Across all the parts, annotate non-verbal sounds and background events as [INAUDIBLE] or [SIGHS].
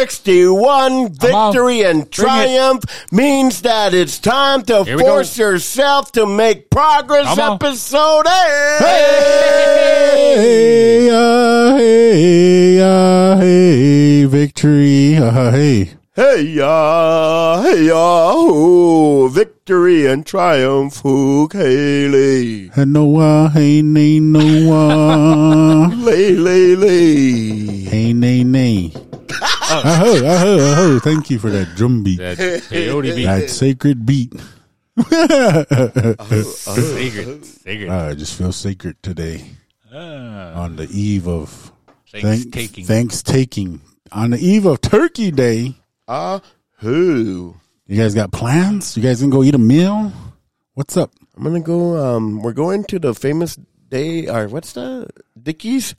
161 Victory and Triumph means that it's time to Here we go. force yourself to make progress. Come on. Episode 8. Hey, uh, hey, uh, hey, victory, uh, hey. Hey, ya, hey, ya, ooh, Victory and Triumph, ooh, Kaylee. [LAUGHS] Hey, Noah, [LAUGHS] hey, nay, Noah. [LAUGHS] Lay, lay, lay. hey, nay, nay. Aho, aho, aho. Thank you for that drum beat. That peyote beat. That sacred beat. Sacred. Sacred. I just feel sacred today Ah, on the eve of thanks thank- taking. Thanks taking. On the eve of Turkey Day. Ah, who? You guys got plans? You guys gonna go eat a meal? What's up? I'm gonna go, um, we're going to the famous day, or what's the, Dickies?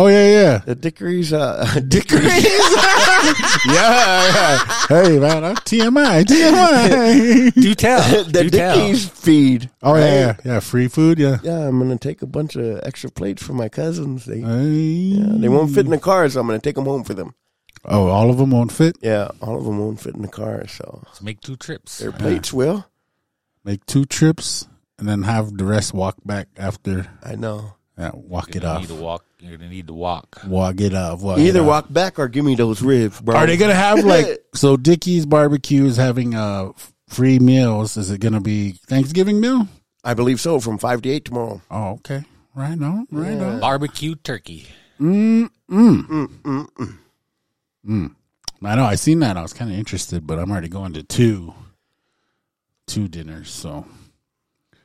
Oh yeah, yeah. The Dickeries, uh, [LAUGHS] Dickeries. [LAUGHS] yeah, yeah. Hey man, I'm TMI, TMI. [LAUGHS] Do tell. the Do tell. Dickies feed. oh right? yeah, yeah, yeah. Free food, yeah. Yeah, I'm gonna take a bunch of extra plates for my cousins. They Hey. yeah, they won't fit in the car, so I'm gonna take them home for them. Oh, all of them won't fit. Yeah, all of them won't fit in the car, so Let's make two trips. their plates will. Make two trips and then have the rest walk back after. I know. Yeah, walk it gonna off. need to walk. You're gonna need to walk. Walk it off. Walk Either it off. walk back or give me those ribs, bro. Are they gonna have [LAUGHS] like so? Dickey's Barbecue is having uh free meals. Is it gonna be Thanksgiving meal? I believe so. From five to eight tomorrow. Oh, okay. Right on. Right on. Barbecue turkey. Mm, mm. Mm. I know. I seen that. I was kind of interested, but I'm already going to two, two dinners. So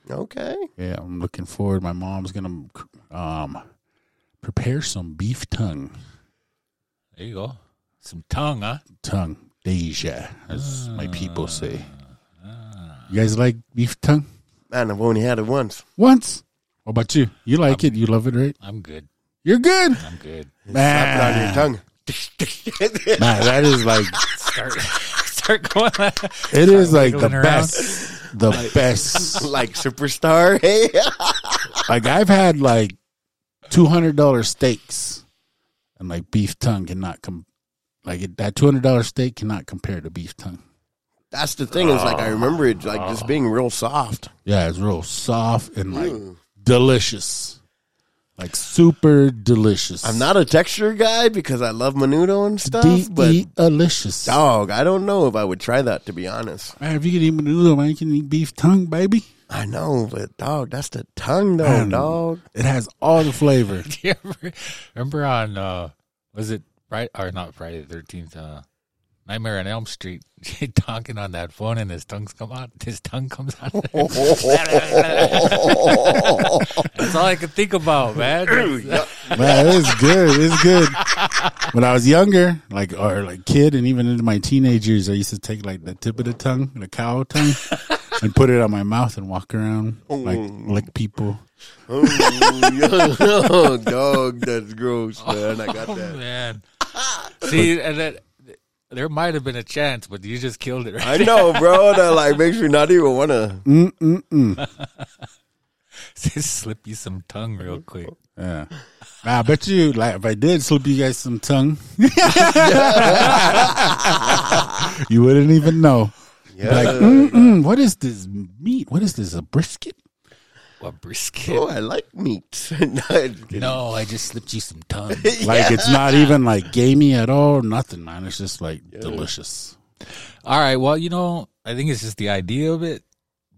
Okay. yeah, I'm looking forward. My mom's gonna um prepare some beef tongue, There you go. Some tongue, huh? tongue deja, as my people say. You guys like beef tongue? Man, I've only had it once. Once. What about you? You like it? You love it, right? I'm good. You're good, I'm good. Slap it on your man. tongue. Man, that is like [LAUGHS] Start. Start going. it is like the around. best, the best. [LAUGHS] like superstar. Hey. [LAUGHS] Like I've had like two hundred dollar steaks, and like beef tongue cannot come. Like it, that two hundred dollar steak cannot compare to beef tongue. That's the thing. Is like I remember it like just oh. being real soft. Yeah, it's real soft and like mm. delicious, like super delicious. I'm not a texture guy because I love menudo and stuff, D but delicious. dog, I don't know if I would try that to be honest. Man, if you can eat menudo, man, you can eat beef tongue, baby. I know, but dog, that's the tongue though, Man. dog. It has all the flavor. [LAUGHS] Do you ever remember on uh was it Friday or not Friday the thirteenth, uh Nightmare on Elm Street, [LAUGHS] talking on that phone and his tongues come out his tongue comes out. [LAUGHS] That's all I could think about, man. Man, it's good. It's good. When I was younger, like or like kid, and even into my teenage years, I used to take like the tip of the tongue, the cow tongue, [LAUGHS] and put it on my mouth and walk around oh. like lick people. oh, dog, that's gross, man. I got Oh that. man. See and that there might have been a chance, but you just killed it right I know, bro. That like makes me not even want to. Mm mm mm. Just slip you some tongue real quick. Yeah. Nah, I bet you, like, if I did slip you guys some tongue, [LAUGHS] you wouldn't even know. Yeah. Like, what is this meat? What is this? A brisket? What brisket? oh, I like meat. [LAUGHS] No. No, I just slipped you some tongue. [LAUGHS] Like, it's not even like gamey at all. Nothing, man. It's just like delicious. All right. Well, you know, I think it's just the idea of it.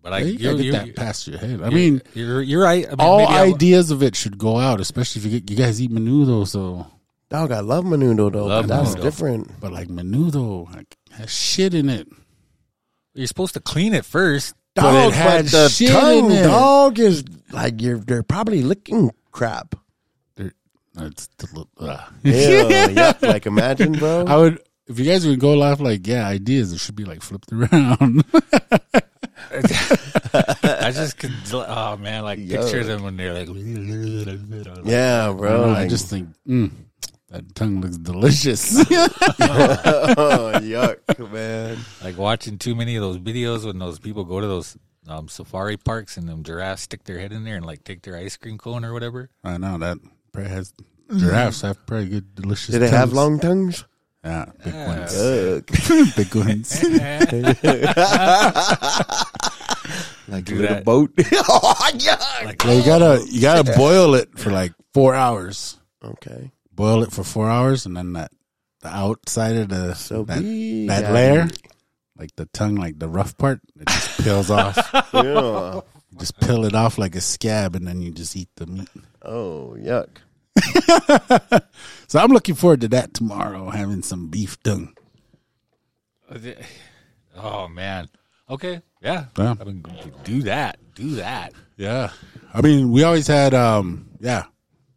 But I, Hey, you you're, gotta get you're, that past your head. I you're- mean, you're you're right. I mean, all ideas of it should go out, especially if you get, you guys eat menudo. So, Dog, I love menudo though. Love that's menudo. different. but like menudo like, has shit in it. You're supposed to clean it first. But it had but the shit tongue, in it. dog, is like you're. They're probably licking crap. They're- It's deli- uh. Ew, yuck, like imagine, bro. [LAUGHS] I would if you guys would go laugh like yeah ideas it should be like flipped [LAUGHS] around [LAUGHS] I just could. Oh man, like Yo. picture them when they're like. Yeah, bro. I like- just think mm, that tongue looks delicious. [LAUGHS] oh, yuck, man. Like watching too many of those videos when those people go to those um, safari parks and them giraffes stick their head in there and like take their ice cream cone or whatever. I know that probably has giraffes have pretty good delicious. Did they have long tongues? Yeah, big ones. Yuck. [LAUGHS] big ones. [LAUGHS] Like Do a little boat. oh, yuck. Like Well, you gotta you gotta boil it for like four hours. Okay. Boil it for four hours, and then that the outside of the So that, be that that. layer, like the tongue, like the rough part, it just peels off. [LAUGHS] Yeah. Just peel it off like a scab, and then you just eat the meat. Oh, yuck. [LAUGHS] So I'm looking forward to that tomorrow, having some beef tongue. Oh man. Okay. Yeah. Yeah. I mean, do that. Do that. Yeah. I mean, we always had, um, yeah,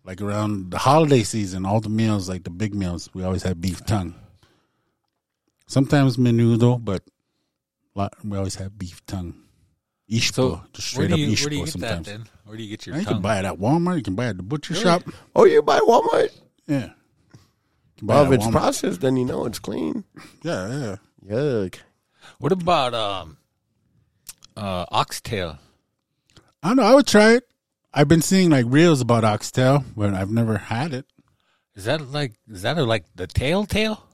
like around the holiday season, all the meals, like the big meals, we always had beef tongue. Sometimes menudo, but lot, we always had beef tongue. Ishpo, So just where straight do up you where do ishpo you get sometimes. that then? Where do you get your Yeah, you can buy it at Walmart. You can buy it at the butcher Really? shop. Oh, you buy Walmart? Yeah. You can buy Well, it if it's Walmart. processed, then you know it's clean. Yeah, yeah. Yuck. What about um uh oxtail? I don't know. I would try it. I've been seeing like reels about oxtail, but I've never had it. Is that like is that like the tail tail?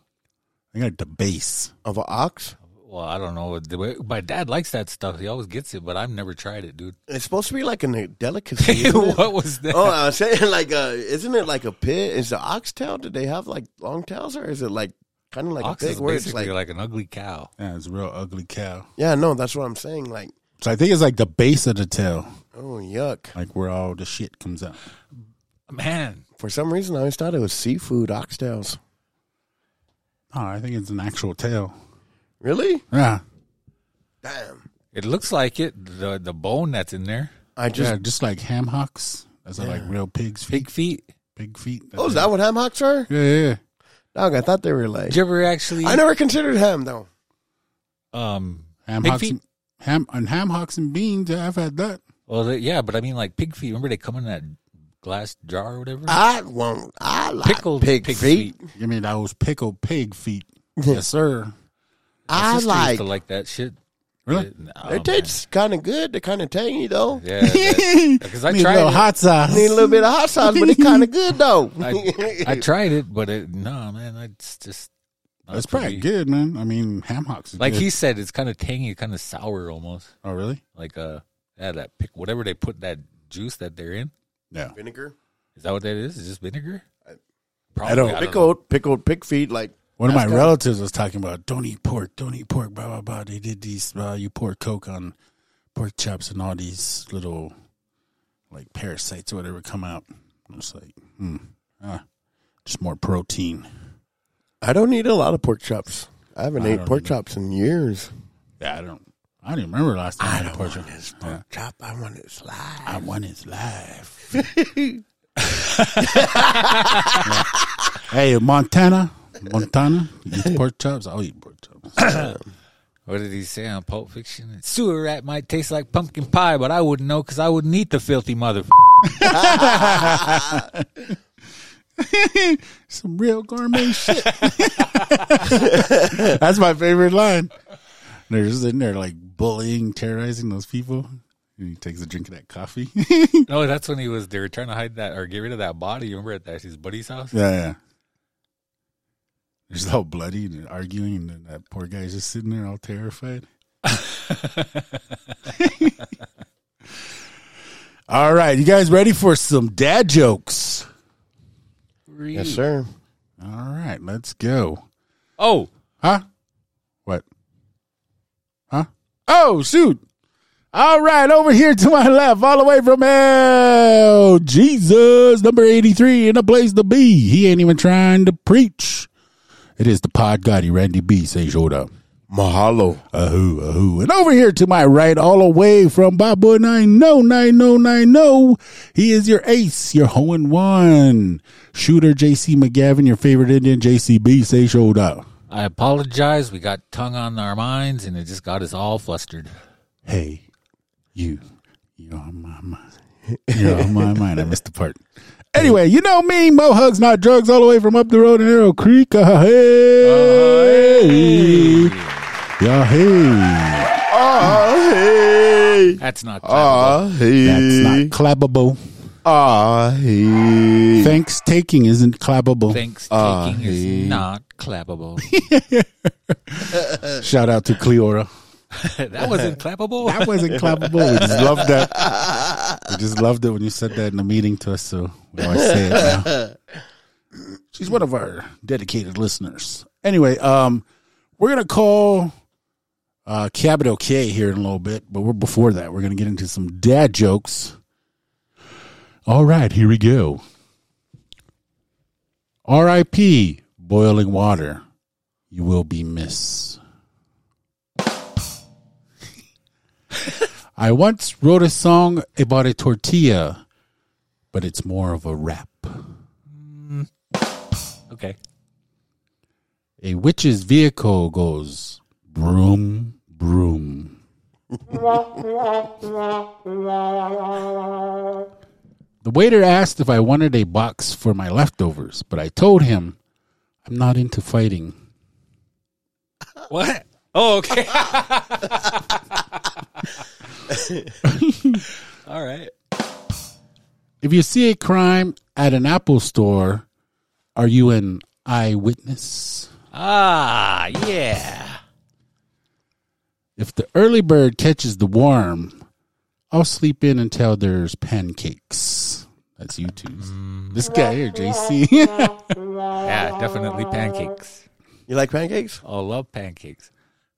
I got the base. Of an ox? Well, I don't know. My dad likes that stuff. He always gets it, but I've never tried it, dude. It's supposed to be like a delicacy. [LAUGHS] what was that? Oh, I was saying [LAUGHS] like, a, isn't it like a pit? Is the oxtail? Did they have like long tails, or is it like kind of like Ox a is pig? Where it's basically like, like, an ugly cow. Yeah, it's a real ugly cow. yeah, no, that's what I'm saying. Like, So I think it's like the base of the tail, oh yuck! like where all the shit comes out. Man, For some reason, I always thought it was seafood oxtails. Oh, I think it's an actual tail. Really? Yeah, Damn! it looks like it. The the bone that's in there, I just yeah, just like ham hocks. Those are like real pigs' feet. pig feet. Pig feet. oh, is that what ham hocks are? Yeah, yeah. yeah. Dog, I thought they were like. Did you ever actually? I never considered ham though. Um, Ham Pig hocks. feet? And, ham and ham hocks and beans. Yeah, I've had that. Well, they, yeah, but I mean, like pig feet. Remember they come in that glass jar or whatever. I won't. I like Pickled pig pig feet. feet. Give me those pickled pig feet. [LAUGHS] yes, sir. I My sister used like. to like that shit. Really? Oh, They man. taste kind of good. They're kind of tangy though. Yeah, [LAUGHS] because I Need a tried little it. hot sauce. Need a little bit of hot sauce, but it's kind of good though. [LAUGHS] I, I tried it, but it, no, man, it's just. not That's for pretty me. good, man. I mean, ham hocks. Is Like good. he said, it's kind of tangy, kind of sour almost. Oh, really? Like uh, yeah, that pick whatever they put that juice that they're in. Yeah. Vinegar, Is that what that is? Is just vinegar? I don't- know. pickled, pickled pig feet. Like One of my That's relatives was talking about don't eat pork, don't eat pork, blah blah blah. They did these. Uh, you pour coke on pork chops, and all these little like parasites or whatever come out. I was like, hmm, ah, just more protein. I don't eat a lot of pork chops. I haven't I ate pork either. chops in years. Yeah, I don't. I don't even remember last time I, had a pork chop. this Yeah. chop. I want it slice. I want his life. [LAUGHS] [LAUGHS] hey, Montana, Montana, you eat pork chops. I'll eat pork chops. [COUGHS] What did he say on Pulp Fiction? Sewer rat might taste like pumpkin pie, but I wouldn't know because I wouldn't eat the filthy mother. [LAUGHS] Some real gourmet shit. That's my favorite line. They're just in there like bullying, terrorizing those people. And he takes a drink of that coffee. no, [LAUGHS] oh, that's when he was. They were trying to hide that or get rid of that body. You remember at that his buddy's house? yeah, yeah. They're all bloody and arguing, and then that poor guy's just sitting there all terrified. [LAUGHS] all right, you guys ready for some dad jokes? Yes, sir. All right, let's go. Oh, Huh? Oh, shoot. All right, over here to my left, all the way from hell, Jesus, number 83, in a place to be. He ain't even trying to preach. It is the pod Gotti, Randy B. Say, showed up. Mahalo. Ahoo, ahoo. And over here to my right, all the way from Babu 909090, he is your ace, your hoe and one. Shooter JC McGavin, your favorite Indian JCB. Say, showed up. I apologize. We got tongue on our minds, and it just got us all flustered. Hey, You, you're on my mind. You're on my [LAUGHS] mind. I missed the part. Anyway, you know me, Mo Hugs Not Drugs, all the way from up the road in Arrow Creek. Uh, hey. Uh, yeah, hey. Oh, hey. That's not. Oh, clappable. hey. That's not clappable. Oh, hey. Thanks taking isn't clappable. Thanks Ah, taking hey. is not clappable. [LAUGHS] [LAUGHS] Shout out to Cleora. [LAUGHS] that wasn't clappable. That wasn't clappable. We just loved that. We just loved it when you said that in the meeting to us, so we always say it now. She's one of our dedicated listeners. Anyway, um, we're gonna call uh Capital K here in a little bit, but we're before that, we're gonna get into some dad jokes. All right, here we go. R.I.P. Boiling water. You will be missed. I once wrote a song about a tortilla, but it's more of a rap. Mm. okay. A witch's vehicle goes broom, broom. [LAUGHS] the waiter asked if I wanted a box for my leftovers, but I told him I'm not into fighting. What? Oh, okay. [LAUGHS] All right. If you see a crime at an Apple store, are you an eyewitness? Ah, yeah. If the early bird catches the worm, I'll sleep in until there's pancakes. That's you two's. This guy here, JC. [LAUGHS] Yeah, definitely pancakes. You like pancakes? Oh, love pancakes.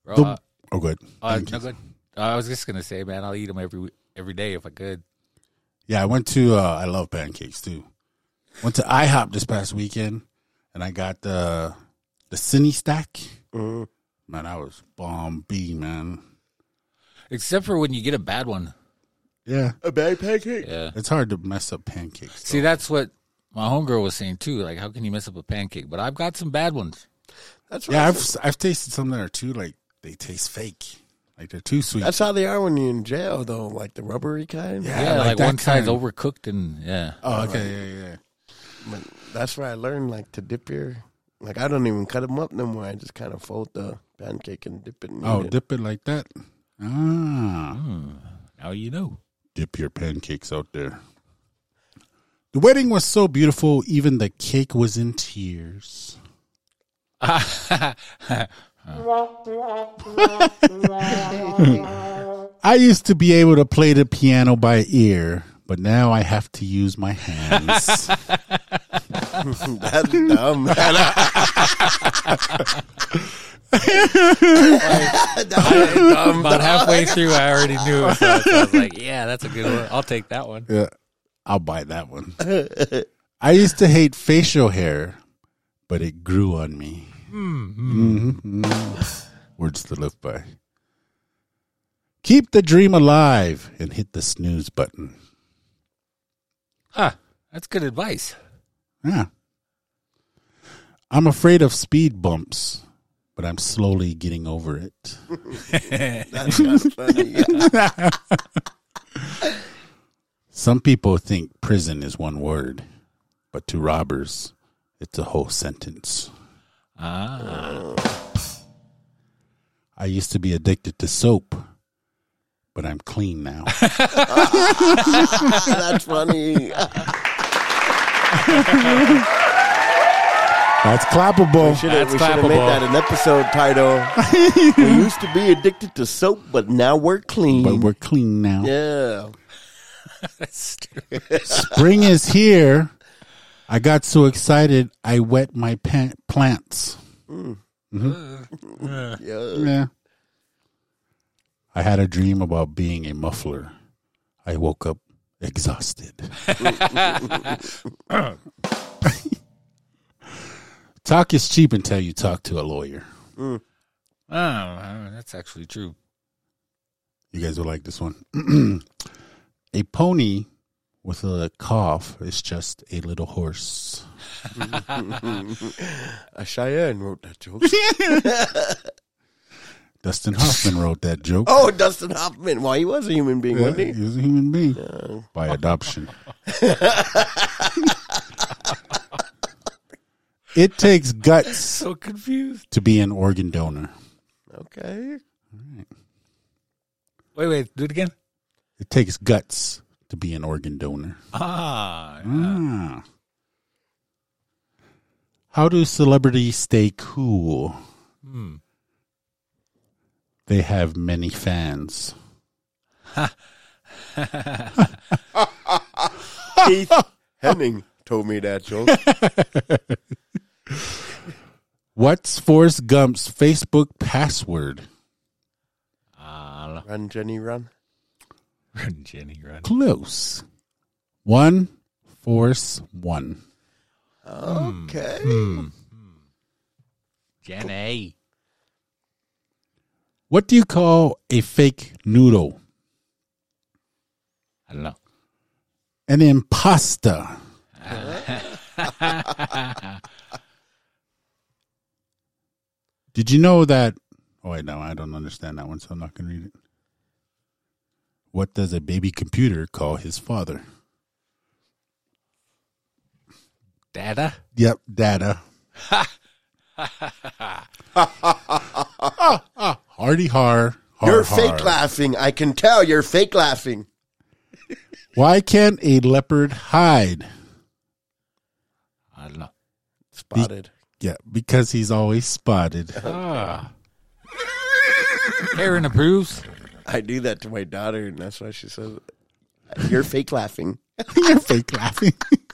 Bro, The- uh, oh, good. uh, no you. good. I was just gonna say, man, I'll eat them every every day if I could. Yeah, I went to. Uh, I love pancakes too. Went to IHOP this past weekend, and I got the the Cinn-A-Stack. Mm-hmm. Man, I was bomb B man. Except for when you get a bad one. Yeah, A bad pancake? Yeah. it's hard to mess up pancakes. See, that's what my homegirl was saying too. Like, how can you mess up a pancake? But I've got some bad ones. That's right. Yeah, I've I've tasted some that are too like they taste fake, like they're too sweet. That's how they are when you're in jail, though, like the rubbery kind. Yeah, Yeah, like like, that one side's kind. overcooked and yeah. oh, okay, yeah, yeah. But that's where I learned, like, to dip your. Like, I don't even cut them up no more. I just kind of fold the pancake and dip it. And Oh, it. dip it like that. Ah, Hmm. Now you know. Dip your pancakes out there. The wedding was so beautiful, even the cake was in tears. [LAUGHS] I used to be able to play the piano by ear, but now I have to use my hands. [LAUGHS] That's dumb. [LAUGHS] man. [LAUGHS] About halfway through, I already knew. it, So I was [LAUGHS] like, yeah, that's a good one. I'll take that one. yeah, I'll buy that one. I used to hate facial hair, but it grew on me. Mhm. Words to live by. Keep the dream alive and hit the snooze button. Ah, that's good advice. Yeah. I'm afraid of speed bumps, but I'm slowly getting over it. [LAUGHS] That's funny. [LAUGHS] Some people think prison is one word, but to robbers, it's a whole sentence. Ah, I used to be addicted to soap, but I'm clean now. [LAUGHS] That's funny. That's clappable. Should have, That's we should have made that an episode title. [LAUGHS] we used to be addicted to soap, but now we're clean. But we're clean now. yeah. [LAUGHS] Spring is here. I got so excited, I wet my pa- plants. Mm. Mm-hmm. Yeah. Yeah. I had a dream about being a muffler. I woke up exhausted. [LAUGHS] talk is cheap until you talk to a lawyer. Mm. Oh, that's actually true. You guys will like this one. [CLEARS THROAT] a pony with a cough is just a little horse. [LAUGHS] A Cheyenne wrote that joke. [LAUGHS] Dustin Hoffman wrote that joke. Oh, Dustin Hoffman. Well, he was a human being, Yeah, wasn't he he? was a human being oh. by adoption. [LAUGHS] it takes guts [LAUGHS] So confused. to be an organ donor. Okay. Wait, wait, do it again. It takes guts to be an organ donor. Ah, Ah. How do celebrities stay cool? hmm. They have many fans. [LAUGHS] Keith Henning told me that joke. [LAUGHS] What's Forrest Gump's Facebook password? Ah, Run, Jenny, run. run, Jenny, run. Close. One, Force, one. Okay. Jenny. What do you call a fake noodle? I don't know. An impasta. [LAUGHS] [LAUGHS] [LAUGHS] Did you know that? Oh, wait, no, I don't understand that one, so I'm not going to read it. What does a baby computer call his father? Dada? Yep, data. Ha [LAUGHS] ha hardy har. har You're har. fake laughing. I can tell you're fake laughing. Why can't a leopard hide? I don't know. Spotted. Yeah, because he's always spotted. Ah. Aaron approves. I do that to my daughter, and that's why she says, "You're fake laughing." [LAUGHS] You're fake laughing. [LAUGHS]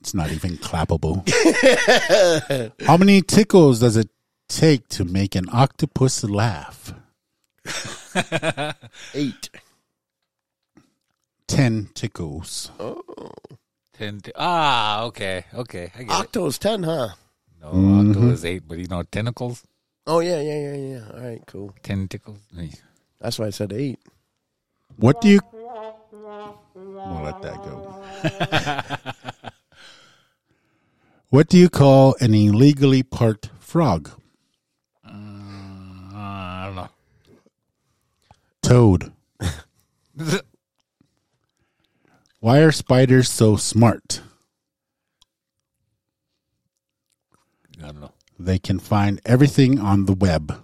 it's not even clappable. [LAUGHS] How many tickles does it take to make an octopus laugh? Eight. Ten tickles. Oh, Ten. T- ah, okay, okay. I get it. Octo's ten, huh? No, Mm-hmm. octo is eight, but you know tentacles, Oh yeah, yeah, yeah, yeah. All right, cool. tentacles. That's why I said eight. What do you? We'll let that go. [LAUGHS] what do you call an illegally parked frog? Uh, I don't know. [LAUGHS] Why are spiders so smart? I don't know. They can find everything on the web.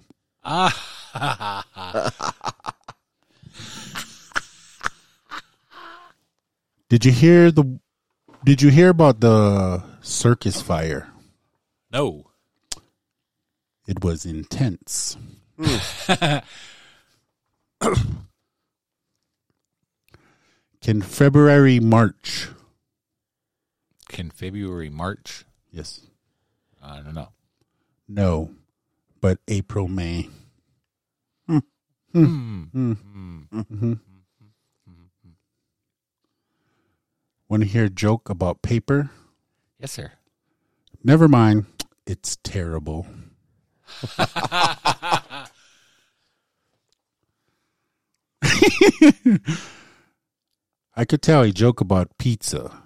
[LAUGHS] Did you hear the? Did you hear about the circus fire? no. It was intense. [COUGHS] [COUGHS] [COUGHS] Can February march? Can February, March? Yes. I don't know. No, but April, May. Hmm. Hmm. Hmm. Want to hear a joke about paper? Yes, sir. Never mind. It's terrible. [LAUGHS] [LAUGHS] I could tell a joke about pizza,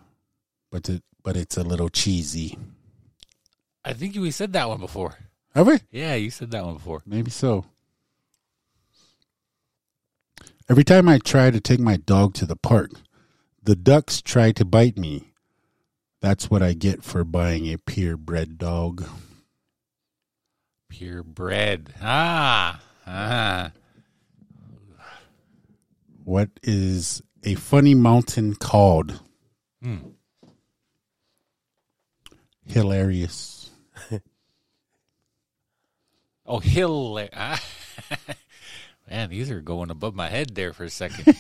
but it, but it's a little cheesy. I think we said that one before. Have we? Yeah, you said that one before. Maybe so. Every time I try to take my dog to the park, the ducks try to bite me. That's what I get for buying a purebred dog. Purebred. Ah, ah. What is a funny mountain called? Hmm. Hilarious. [LAUGHS] Oh, hill. [LAUGHS] Ah. Man, these are going above my head there for a second.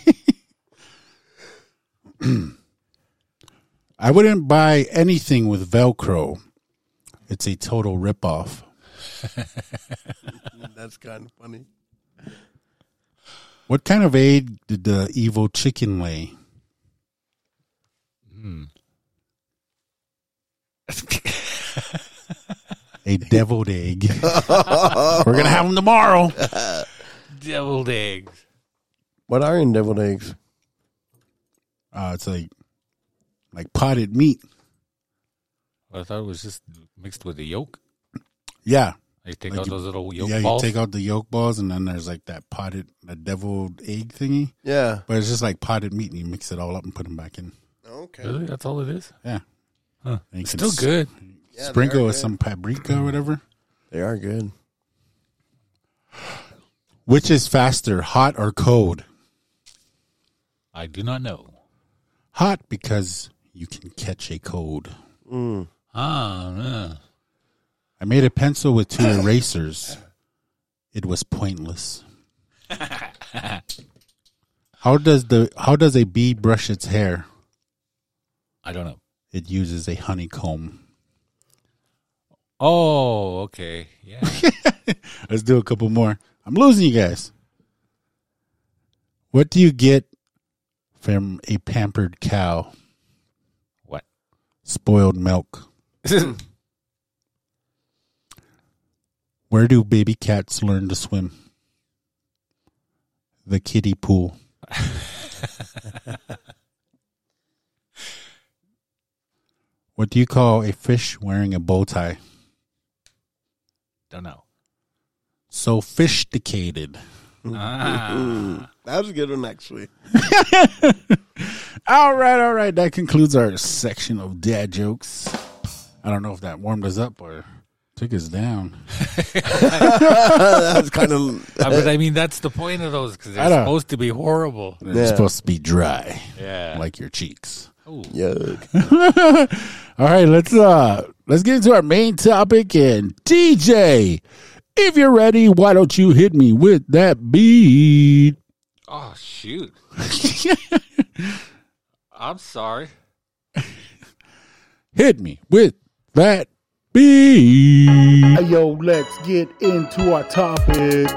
[LAUGHS] I wouldn't buy anything with Velcro. It's a total ripoff. That's kind of funny. What kind of egg did the evil chicken lay? A deviled egg. [LAUGHS] We're gonna have them tomorrow. Deviled eggs. What are in deviled eggs? Uh, it's like like potted meat. I thought it was just mixed with the yolk. Yeah, They take Like out you- those little yolk yeah, balls. you take out the yolk balls, and then there's like that potted, the deviled egg thingy. Yeah. But it's just like potted meat, and you mix it all up and put them back in. Okay. really? That's all it is? Yeah. Huh. And you can Still s- good. Yeah, Sprinkle with good. some paprika or whatever. They are good. Which is faster, hot or cold? I do not know. Hot because you can catch a cold. Ah, yeah. I made a pencil with two erasers. It was pointless. [LAUGHS] how does the how does a bee brush its hair? I don't know. It uses a honeycomb. Oh, okay. Yeah. [LAUGHS] Let's do a couple more. I'm losing you guys. What do you get from a pampered cow? what? Spoiled milk. [LAUGHS] Where do baby cats learn to swim? The kiddie pool. [LAUGHS] what do you call a fish wearing a bow tie? don't know. Sophisticated. Ah. That was a good one, actually. [LAUGHS] All right, all right. That concludes our section of dad jokes. I don't know if that warmed us up or took us down. [LAUGHS] that was kind of. Uh, but I mean, that's the point of those because I they're know. supposed to be horrible. They're Yeah. supposed to be dry, Yeah. like your cheeks. Ooh. Yuck. [LAUGHS] All right, let's uh let's get into our main topic and DJ. If you're ready, why don't you hit me with that beat? Oh shoot! [LAUGHS] I'm sorry. Hit me with that beat. Yo, let's get into our topic.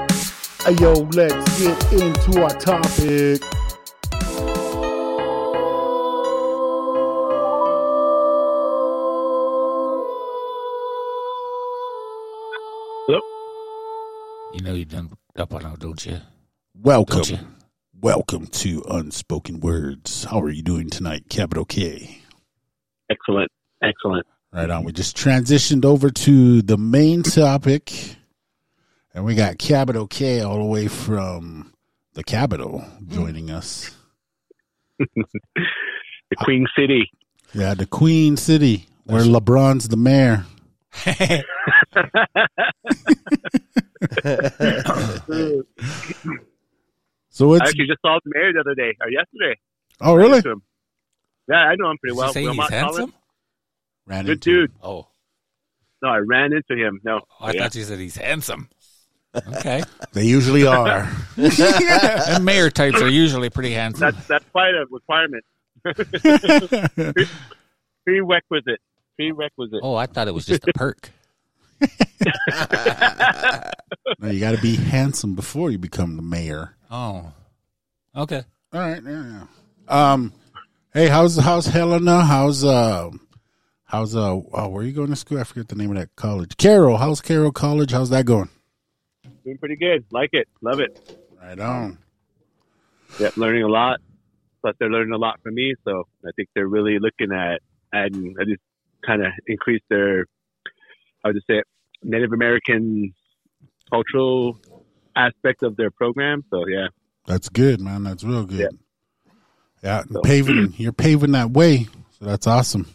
Yo, let's get into our topic. You know you done up on now, don't you? Welcome. Don't you? Welcome to Unspoken Words. How are you doing tonight, Capital K? Excellent. Excellent. Right on. We just transitioned over to the main topic, and we got Capital K all the way from the capital joining us. [LAUGHS] The Queen City. Yeah, the Queen City, where LeBron's the mayor. [LAUGHS] So I actually just saw him mayor the other day or yesterday. oh really? Yeah, I know him pretty Did well. you say he's Mott Collins. handsome? Ran Good into him. dude. Oh, No, I ran into him. No. oh, I yeah. thought you said he's handsome. Okay. [LAUGHS] They usually are. [LAUGHS] and mayor types are usually pretty handsome. That's that's quite a requirement. [LAUGHS] Prerequisite. Prerequisite. Oh, I thought it was just a perk. No, you got to be handsome before you become the mayor. Oh, okay. All right, yeah, yeah. Um, hey, how's how's Helena? How's uh, how's uh, oh, where are you going to school? I forget the name of that college. Carroll. How's Carroll College? How's that going? Doing pretty good. Like it. Love it. Right on. Yep, learning a lot. Plus, they're learning a lot from me. So I think they're really looking at adding, I just kind of increase their, I would just say, Native American cultural aspect of their program. So yeah, That's good, man. That's real good. Yeah. Yeah, So- paving. You're paving that way, so that's awesome.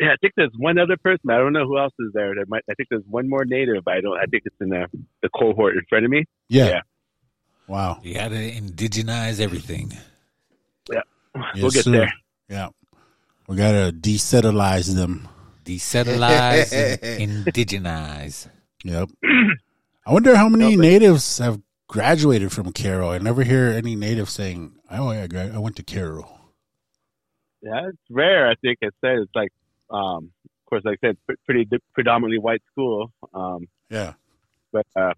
Yeah. I think there's one other person. I don't know who else is there. There might. I think there's one more Native. I don't. I think it's in the the cohort in front of me. Yeah. Yeah. Wow. You got to indigenize everything. Yeah. We'll get sir. there. Yeah. We gotta desettleize them. Decentralize and [LAUGHS] indigenize. Yep. I wonder how many natives have graduated from Carroll. I never hear any native saying, "Oh, yeah, I went to Carroll." Yeah, it's rare. I think it said it's like, um, of course, like I said, pre- pretty predominantly white school. Um, Yeah. but uh,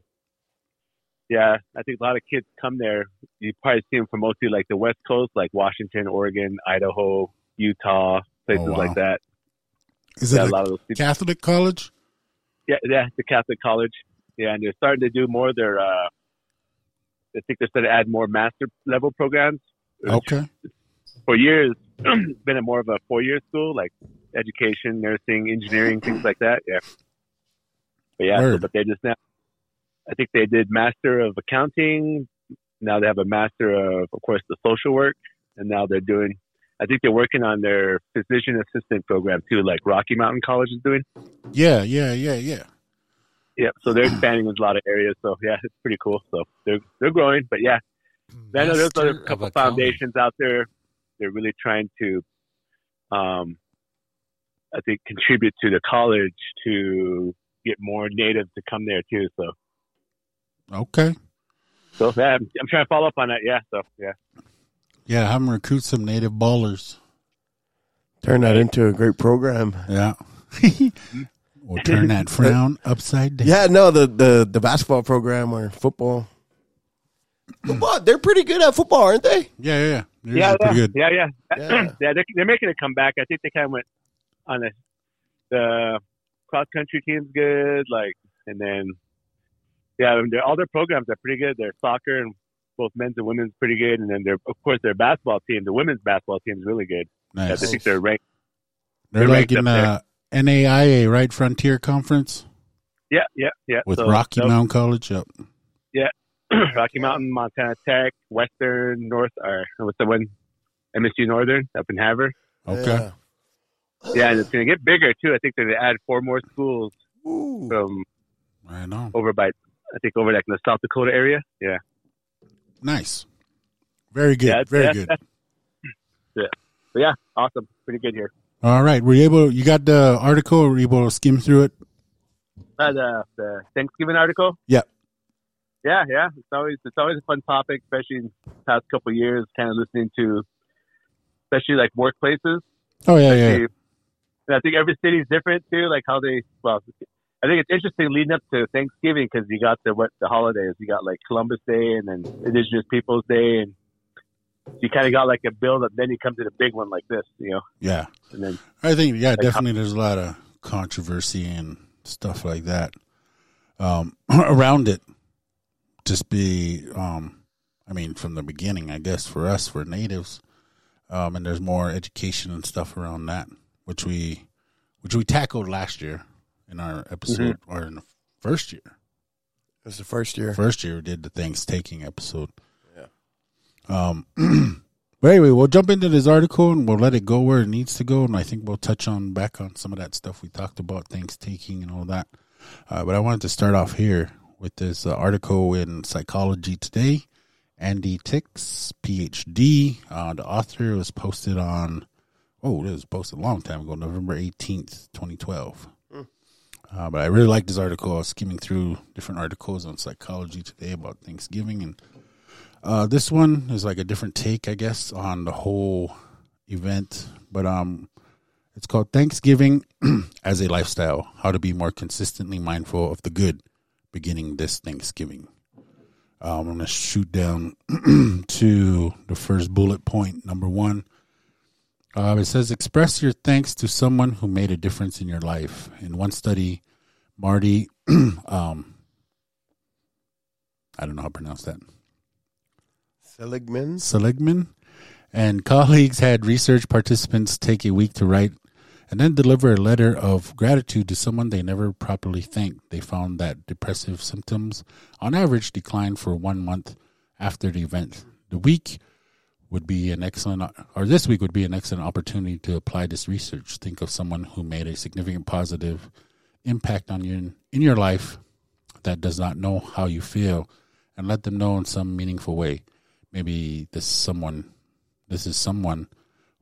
yeah, I think a lot of kids come there. You probably see them from mostly like the West Coast, like Washington, Oregon, Idaho, Utah, places Oh, wow. like that. Is Yeah, it a lot of those. Catholic college? yeah, yeah, the Catholic college. Yeah, and they're starting to do more. They're, uh, I think they're starting to add more master level programs. Okay. for years [CLEARS THROAT] been a more of a four year school, like education, nursing, engineering, things like that. Yeah. but yeah, so, but they just now, I think they did master of accounting. Now they have a master of, of course, the social work, and now they're doing. I think they're working on their physician assistant program too, like Rocky Mountain College is doing. Yeah, yeah, yeah, yeah. Yeah, so they're expanding in a lot of areas. So yeah, it's pretty cool. So they're they're growing, but yeah, I know there's Master other of couple foundations out there. They're really trying to, um, I think, contribute to the college to get more natives to come there too. So, Okay. so yeah, I'm, I'm trying to follow up on that. Yeah, so yeah, Yeah, have them recruit some native ballers. Turn that into a great program. Yeah. [LAUGHS] or turn that frown upside down. Yeah, no, the the the basketball program or football. Football, they're pretty good at football, aren't they? Yeah, yeah, yeah. They're yeah, pretty yeah, good. yeah, yeah, Yeah. [CLEARS THROAT] yeah. They're, they're making a comeback. I think they kind of went on a, the cross country team's good, like, and then yeah, I mean, they're, all their programs are pretty good. Their soccer and both men's and women's pretty good, and then their of course their basketball team, the women's basketball team is really good. Yeah, I think they're ranked. They're they're like ranked in up uh, NAIA, right? Frontier Conference Yeah, yeah, yeah. with So, Rocky so Mountain College. Yep. Yeah, [CLEARS THROAT] Rocky Mountain, Montana Tech, Western, North, or what's the one? MSU Northern up in Havre. Okay. Yeah. Yeah, and it's going to get bigger too. I think they're going to add four more schools Ooh. from I know. over by, I think over like in the South Dakota area. Yeah. Nice. Very good. Yeah, Very yeah, good. [LAUGHS] yeah. But yeah, awesome. Pretty good here. All right. Were you able? You got the article? Were you able to skim through it? Uh, the the Thanksgiving article. Yeah. Yeah, yeah. It's always it's always a fun topic, especially in the past couple of years. Kind of listening to, especially like workplaces. Oh yeah, yeah. And I think every city's different too, like how they. Well, I think it's interesting leading up to Thanksgiving because you got the what the holidays. You got like Columbus Day and then Indigenous Peoples Day, and you kind of got like a build up. Then you come to the big one like this, you know, Yeah. and then I think yeah, how- definitely. There's a lot of controversy and stuff like that um, [CLEARS THROAT] around it. Just be, um, I mean, from the beginning, I guess for us, for natives, um, and there's more education and stuff around that, which we, which we tackled last year in our episode or in the first year. It was the first year. First year we did the thanks taking episode. Yeah. Um. [CLEARS THROAT] But anyway, we'll jump into this article and we'll let it go where it needs to go, and I think we'll touch on back on some of that stuff we talked about, thanks taking and all that. Uh, but I wanted to start off here with this uh, article in Psychology Today. Andy Tix, PhD. Uh, the author was posted on, oh, this was posted a long time ago, November 18th, 2012. Uh, but I really liked this article. I was skimming through different articles on Psychology Today about Thanksgiving. And uh, this one is like a different take, I guess, on the whole event. But um, it's called Thanksgiving [CLEARS THROAT] as a Lifestyle How to Be More Consistently Mindful of the Good beginning this Thanksgiving. Um, I'm going to shoot down [CLEARS THROAT] to the first bullet point, number one. Uh, it says, express your thanks to someone who made a difference in your life. In one study, Marty, [CLEARS THROAT] um, I don't know how to pronounce that, Seligman. Seligman and colleagues had research participants take a week to write and then deliver a letter of gratitude to someone they never properly thanked. They found that depressive symptoms, on average, declined for one month after the event. The week would be an excellent, or this week would be an excellent opportunity to apply this research. Think of someone who made a significant positive impact on you in your life that does not know how you feel, and let them know in some meaningful way. Maybe this is someone, this is someone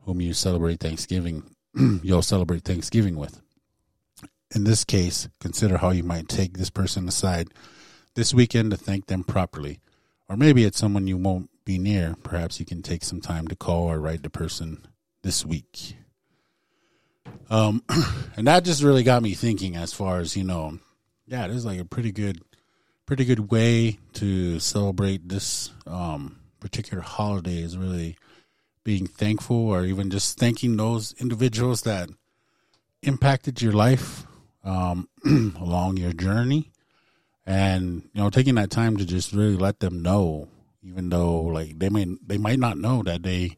whom you celebrate Thanksgiving. [CLEARS THROAT] you'll celebrate Thanksgiving with. In this case, consider how you might take this person aside this weekend to thank them properly. Or maybe it's someone you won't be near. Perhaps you can take some time to call or write the person this week. Um, [CLEARS THROAT] and that just really got me thinking as far as, you know, yeah, it is like a pretty good, pretty good way to celebrate this, um, particular holiday is really being thankful or even just thanking those individuals that impacted your life um, [CLEARS THROAT] along your journey and you know taking that time to just really let them know even though like they may they might not know that they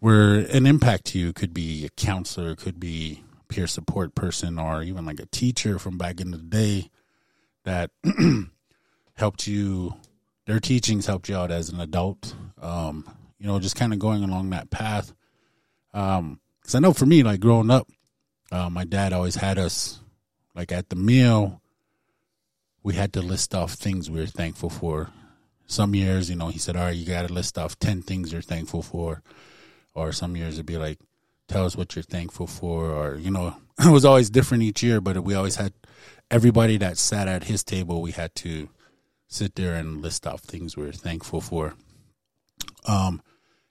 were an impact to you could be a counselor could be peer support person or even like a teacher from back in the day that [CLEARS THROAT] helped you their teachings helped you out as an adult. Um you know just kind of going along that path. Um because i know for me like growing up uh, my dad always had us like at the meal. We had to list off things we were thankful for some years you know he said all right you got to list off 10 things you're thankful for. Or some years it'd be like tell us what you're thankful for or you know [LAUGHS] it was always different each year but we always had everybody that sat at his table we had to sit there and list off things we were thankful for um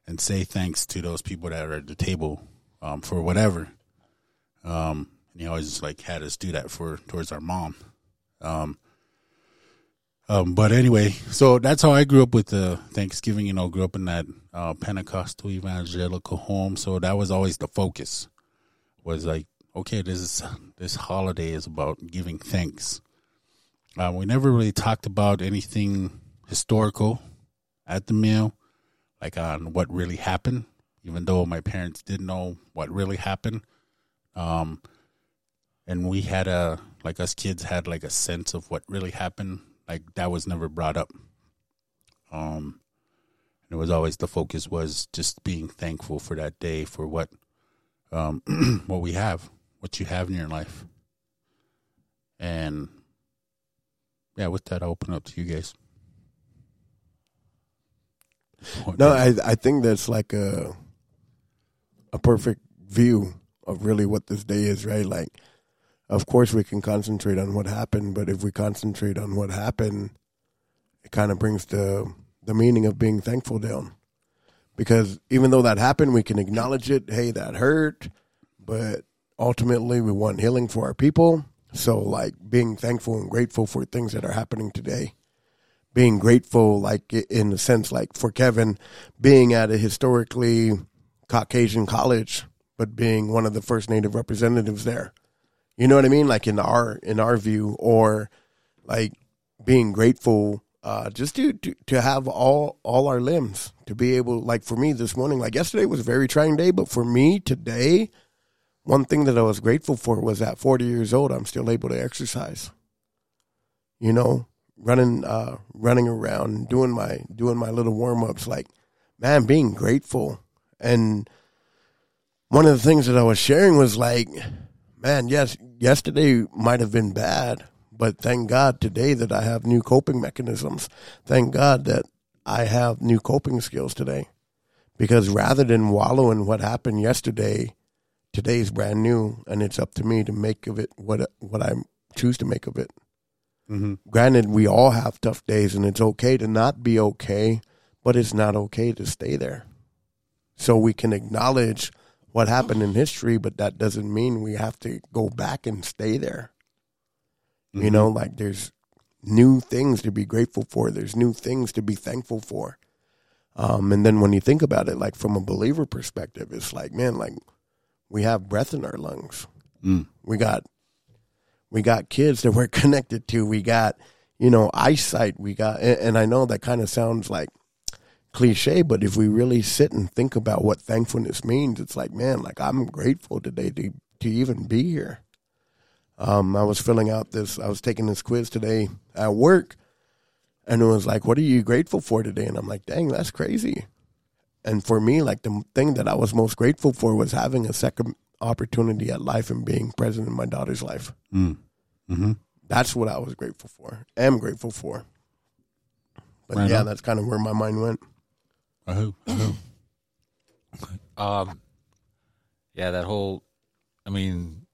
and say thanks to those people that are at the table um for whatever um and he always like had us do that for towards our mom um um, but anyway, so that's how I grew up with the Thanksgiving. You know, grew up in that uh, Pentecostal evangelical home, so that was always the focus. Was like, okay, this is this holiday is about giving thanks. Uh, we never really talked about anything historical at the meal, like on what really happened. Even though my parents didn't know what really happened, um, and we had a like us kids had like a sense of what really happened like that was never brought up. Um and it was always the focus was just being thankful for that day for what um [CLEARS THROAT] what we have what you have in your life. And yeah with that i'll open up to you guys. [LAUGHS] No, I I think that's like a a perfect view of really what this day is, right? Like, of course, we can concentrate on what happened, but if we concentrate on what happened, it kind of brings the the meaning of being thankful down. Because even though that happened, we can acknowledge it. Hey, that hurt, but ultimately, we want healing for our people. So, like being thankful and grateful for things that are happening today being grateful, like in the sense, like for Kevin, being at a historically Caucasian college, but being one of the first Native representatives there. You know what I mean? Like in our in our view, or like being grateful uh, just to, to to have all all our limbs to be able. Like for me this morning, like yesterday was a very trying day, but for me today, one thing that I was grateful for was at 40 years old, I'm still able to exercise. You know, running uh running around doing my doing my little warm-ups like man being grateful and one of the things that I was sharing was like man yes yesterday might have been bad but thank God today that I have new coping mechanisms. Thank God that I have new coping skills today. Because rather than wallow in what happened yesterday today's brand new and it's up to me to make of it what what I choose to make of it. Mm-hmm. Granted we all have tough days and it's okay to not be okay but it's not okay to stay there. So we can acknowledge what happened in history but that doesn't mean we have to go back and stay there you know like there's new things to be grateful for there's new things to be thankful for um, and then when you think about it like from a believer perspective it's like man like we have breath in our lungs Mm. we got we got kids that we're [LAUGHS] connected to. We got, you know, eyesight. We got, and, and I know that kind of sounds like cliche, but if we really sit and think about what thankfulness means, it's like, man, like I'm grateful today to to even be here. Um, I was filling out this. I was taking this quiz today at work, and it was like, "What are you grateful for today?" And I'm like, "Dang, that's crazy." And for me, like the thing that I was most grateful for was having a second opportunity at life and being present in my daughter's life. Mm. Mm-hmm. That's what I was grateful for. Am grateful for. But Right yeah, on. that's kind of where my mind went. Oh, oh. Um, yeah, that whole. I mean,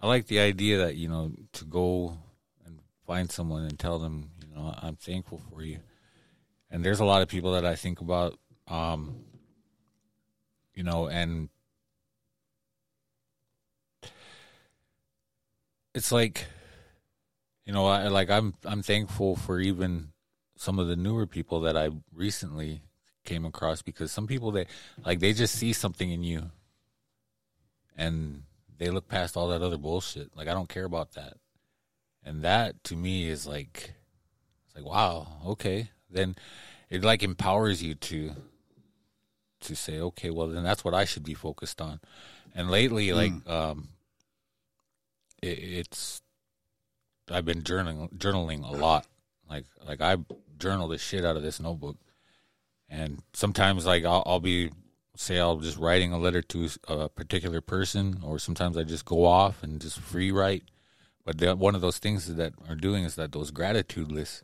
I like the idea that you know to go and find someone and tell them, you know, I'm thankful for you. And there's a lot of people that I think about, um, you know, and it's like, you know, I like I'm I'm thankful for even some of the newer people that I recently came across because some people they like they just see something in you and they look past all that other bullshit. Like I don't care about that. And that to me is like it's like wow, okay. Then it like empowers you to to say, okay, well then that's what I should be focused on. And lately like um it, it's I've been journaling journaling a lot. Like like I journal the shit out of this notebook, and sometimes like I'll, I'll be say I'll just writing a letter to a particular person, or sometimes I just go off and just free write. But the, one of those things that are doing is that those gratitude lists.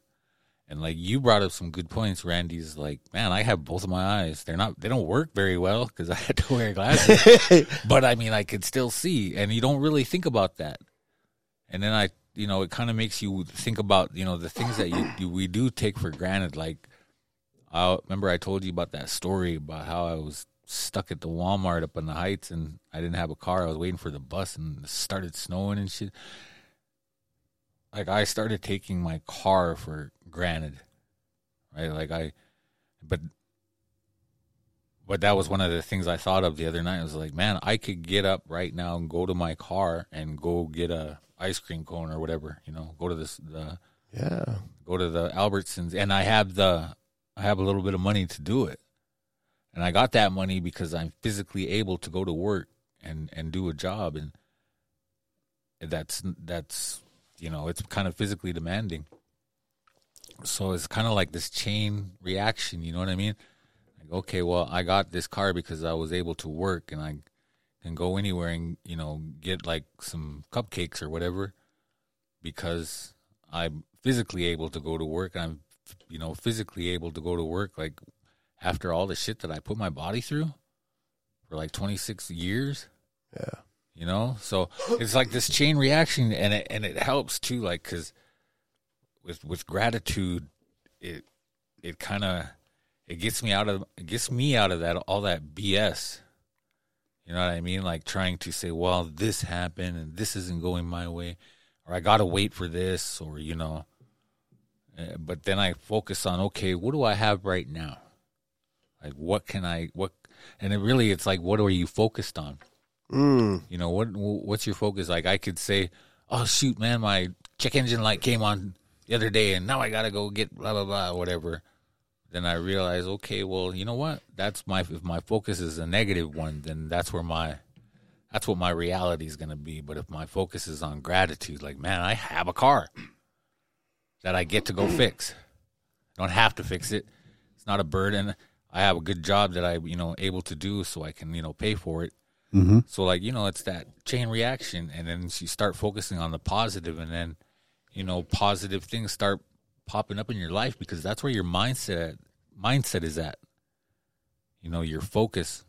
And like you brought up some good points, Randy's like, man, I have both of my eyes. They're not, they don't work very well because [LAUGHS] I had to wear glasses. [LAUGHS] but I mean, I could still see, and you don't really think about that. And then I, you know, it kind of makes you think about, you know, the things that you, you we do take for granted. Like, I remember I told you about that story about how I was stuck at the Walmart up in the Heights, and I didn't have a car. I was waiting for the bus, and it started snowing and shit like I started taking my car for granted, right? Like I, but, but that was one of the things I thought of the other night. I was like, man, I could get up right now and go to my car and go get a ice cream cone or whatever, you know, go to this, the, Yeah. go to the Albertsons, and I have the, I have a little bit of money to do it, and I got that money because I'm physically able to go to work and and do a job, and that's that's you know it's kind of physically demanding. So it's kind of like this chain reaction, you know what I mean? Like, okay, well, I got this car because I was able to work, and I can go anywhere and you know get like some cupcakes or whatever because I'm physically able to go to work. I'm, you know, physically able to go to work. Like after all the shit that I put my body through for like 26 years, Yeah. you know. So it's like this chain reaction, and it and it helps too, like because with with gratitude, it it kind of it gets me out of it gets me out of that all that BS. You know what I mean? Like trying to say, well, this happened and this isn't going my way, or I gotta wait for this, or you know. Uh, But then I focus on, okay, what do I have right now? Like, what can I what? And it really, it's like, what are you focused on? Mm. You know what? What's your focus? Like I could say, "Oh shoot, man, my check engine light came on the other day, and now I gotta go get blah blah blah, whatever." Then I realize, okay, well, you know what? That's my if my focus is a negative one, then that's where my that's what my reality is gonna be. But if my focus is on gratitude, like man, I have a car that I get to go fix. I don't have to fix it. It's not a burden. I have a good job that I, you know, able to do, so I can, you know, pay for it. Mm-hmm. So like you know, it's that chain reaction, and then you start focusing on the positive, and then you know, positive things start popping up in your life because that's where your mindset mindset is at. You know, your focus.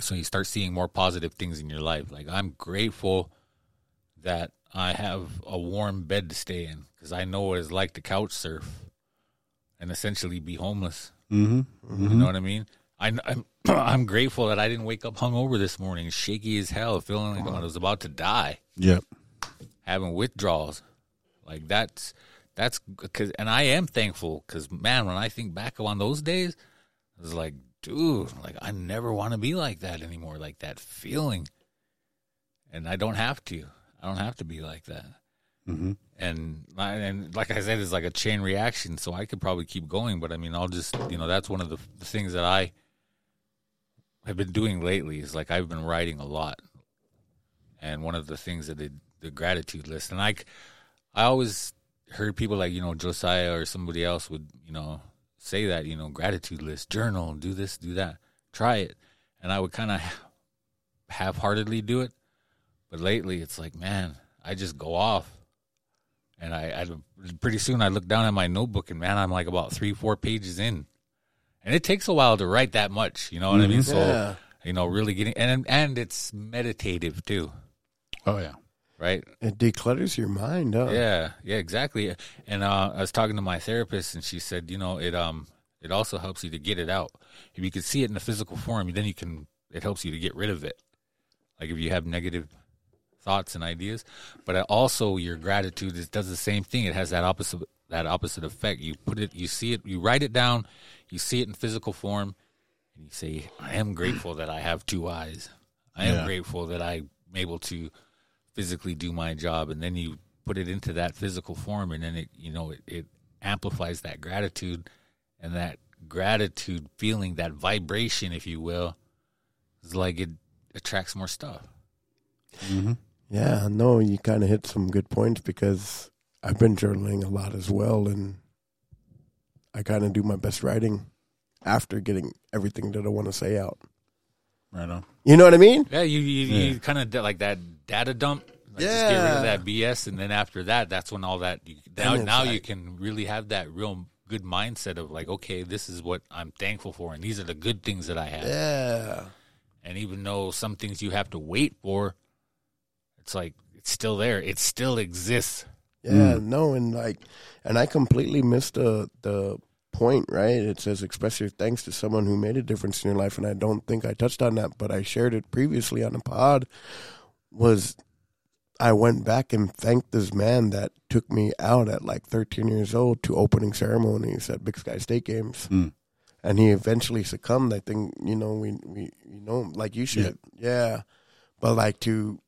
So you start seeing more positive things in your life. Like I'm grateful that I have a warm bed to stay in because I know what it's like to couch surf and essentially be homeless. Mm-hmm. You know what I mean? I, I'm [CLEARS THROAT] I'm grateful that I didn't wake up hungover this morning, shaky as hell, feeling like I was about to die, Yep. having withdrawals. Like that's that's because, and I am thankful because man, when I think back on those days, it's like, dude, like I never want to be like that anymore, like that feeling. And I don't have to. I don't have to be like that. Mm-hmm. And and like I said, it's like a chain reaction. So I could probably keep going, but I mean, I'll just you know that's one of the, the things that I have been doing lately. Is like I've been writing a lot, and one of the things that the, the gratitude list, and I I always heard people like you know Josiah or somebody else would you know say that you know gratitude list, journal, do this, do that, try it, and I would kind of half-heartedly do it, but lately it's like man, I just go off and I, I pretty soon I look down at my notebook and man, I'm like about three, four pages in, and it takes a while to write that much. You know what I mean? Mm-hmm. So Yeah. you know, really getting and and it's meditative too, Oh yeah. Right? It declutters your mind? Yeah, yeah, exactly. And uh, I was talking to my therapist, and she said, you know, it um, it also helps you to get it out. If you can see it in a physical form, then you can. It helps you to get rid of it. Like if you have negative thoughts and ideas, but also your gratitude is, does the same thing. It has that opposite that opposite effect. You put it, you see it, you write it down, you see it in physical form, and you say, "I am grateful that I have two eyes. I am Yeah. grateful that I'm able to physically do my job." And then you put it into that physical form, and then it, you know, it, it amplifies that gratitude and that gratitude feeling, that vibration, if you will, is like it attracts more stuff. Mm-hmm. Yeah, no, you kind of hit some good points because I've been journaling a lot as well, and I kind of do my best writing after getting everything that I want to say out. Right on. You know what I mean? Yeah, you you, Yeah. you kind of like that data dump. Like just get rid of that BS, and then after that, that's when all that you, now it's now you can really have that real good mindset of like, okay, this is what I'm thankful for, and these are the good things that I have. Yeah. And even though some things you have to wait for, it's like it's still there. It still exists. Yeah, mm. no, and like, and I completely missed the the point. Right? It says express your thanks to someone who made a difference in your life, and I don't think I touched on that, but I shared it previously on the pod. Was I went back and thanked this man that took me out at like 13 years old to opening ceremonies at Big Sky State Games, Mm. and he eventually succumbed. I think you know we we you know like you should, yeah. But like to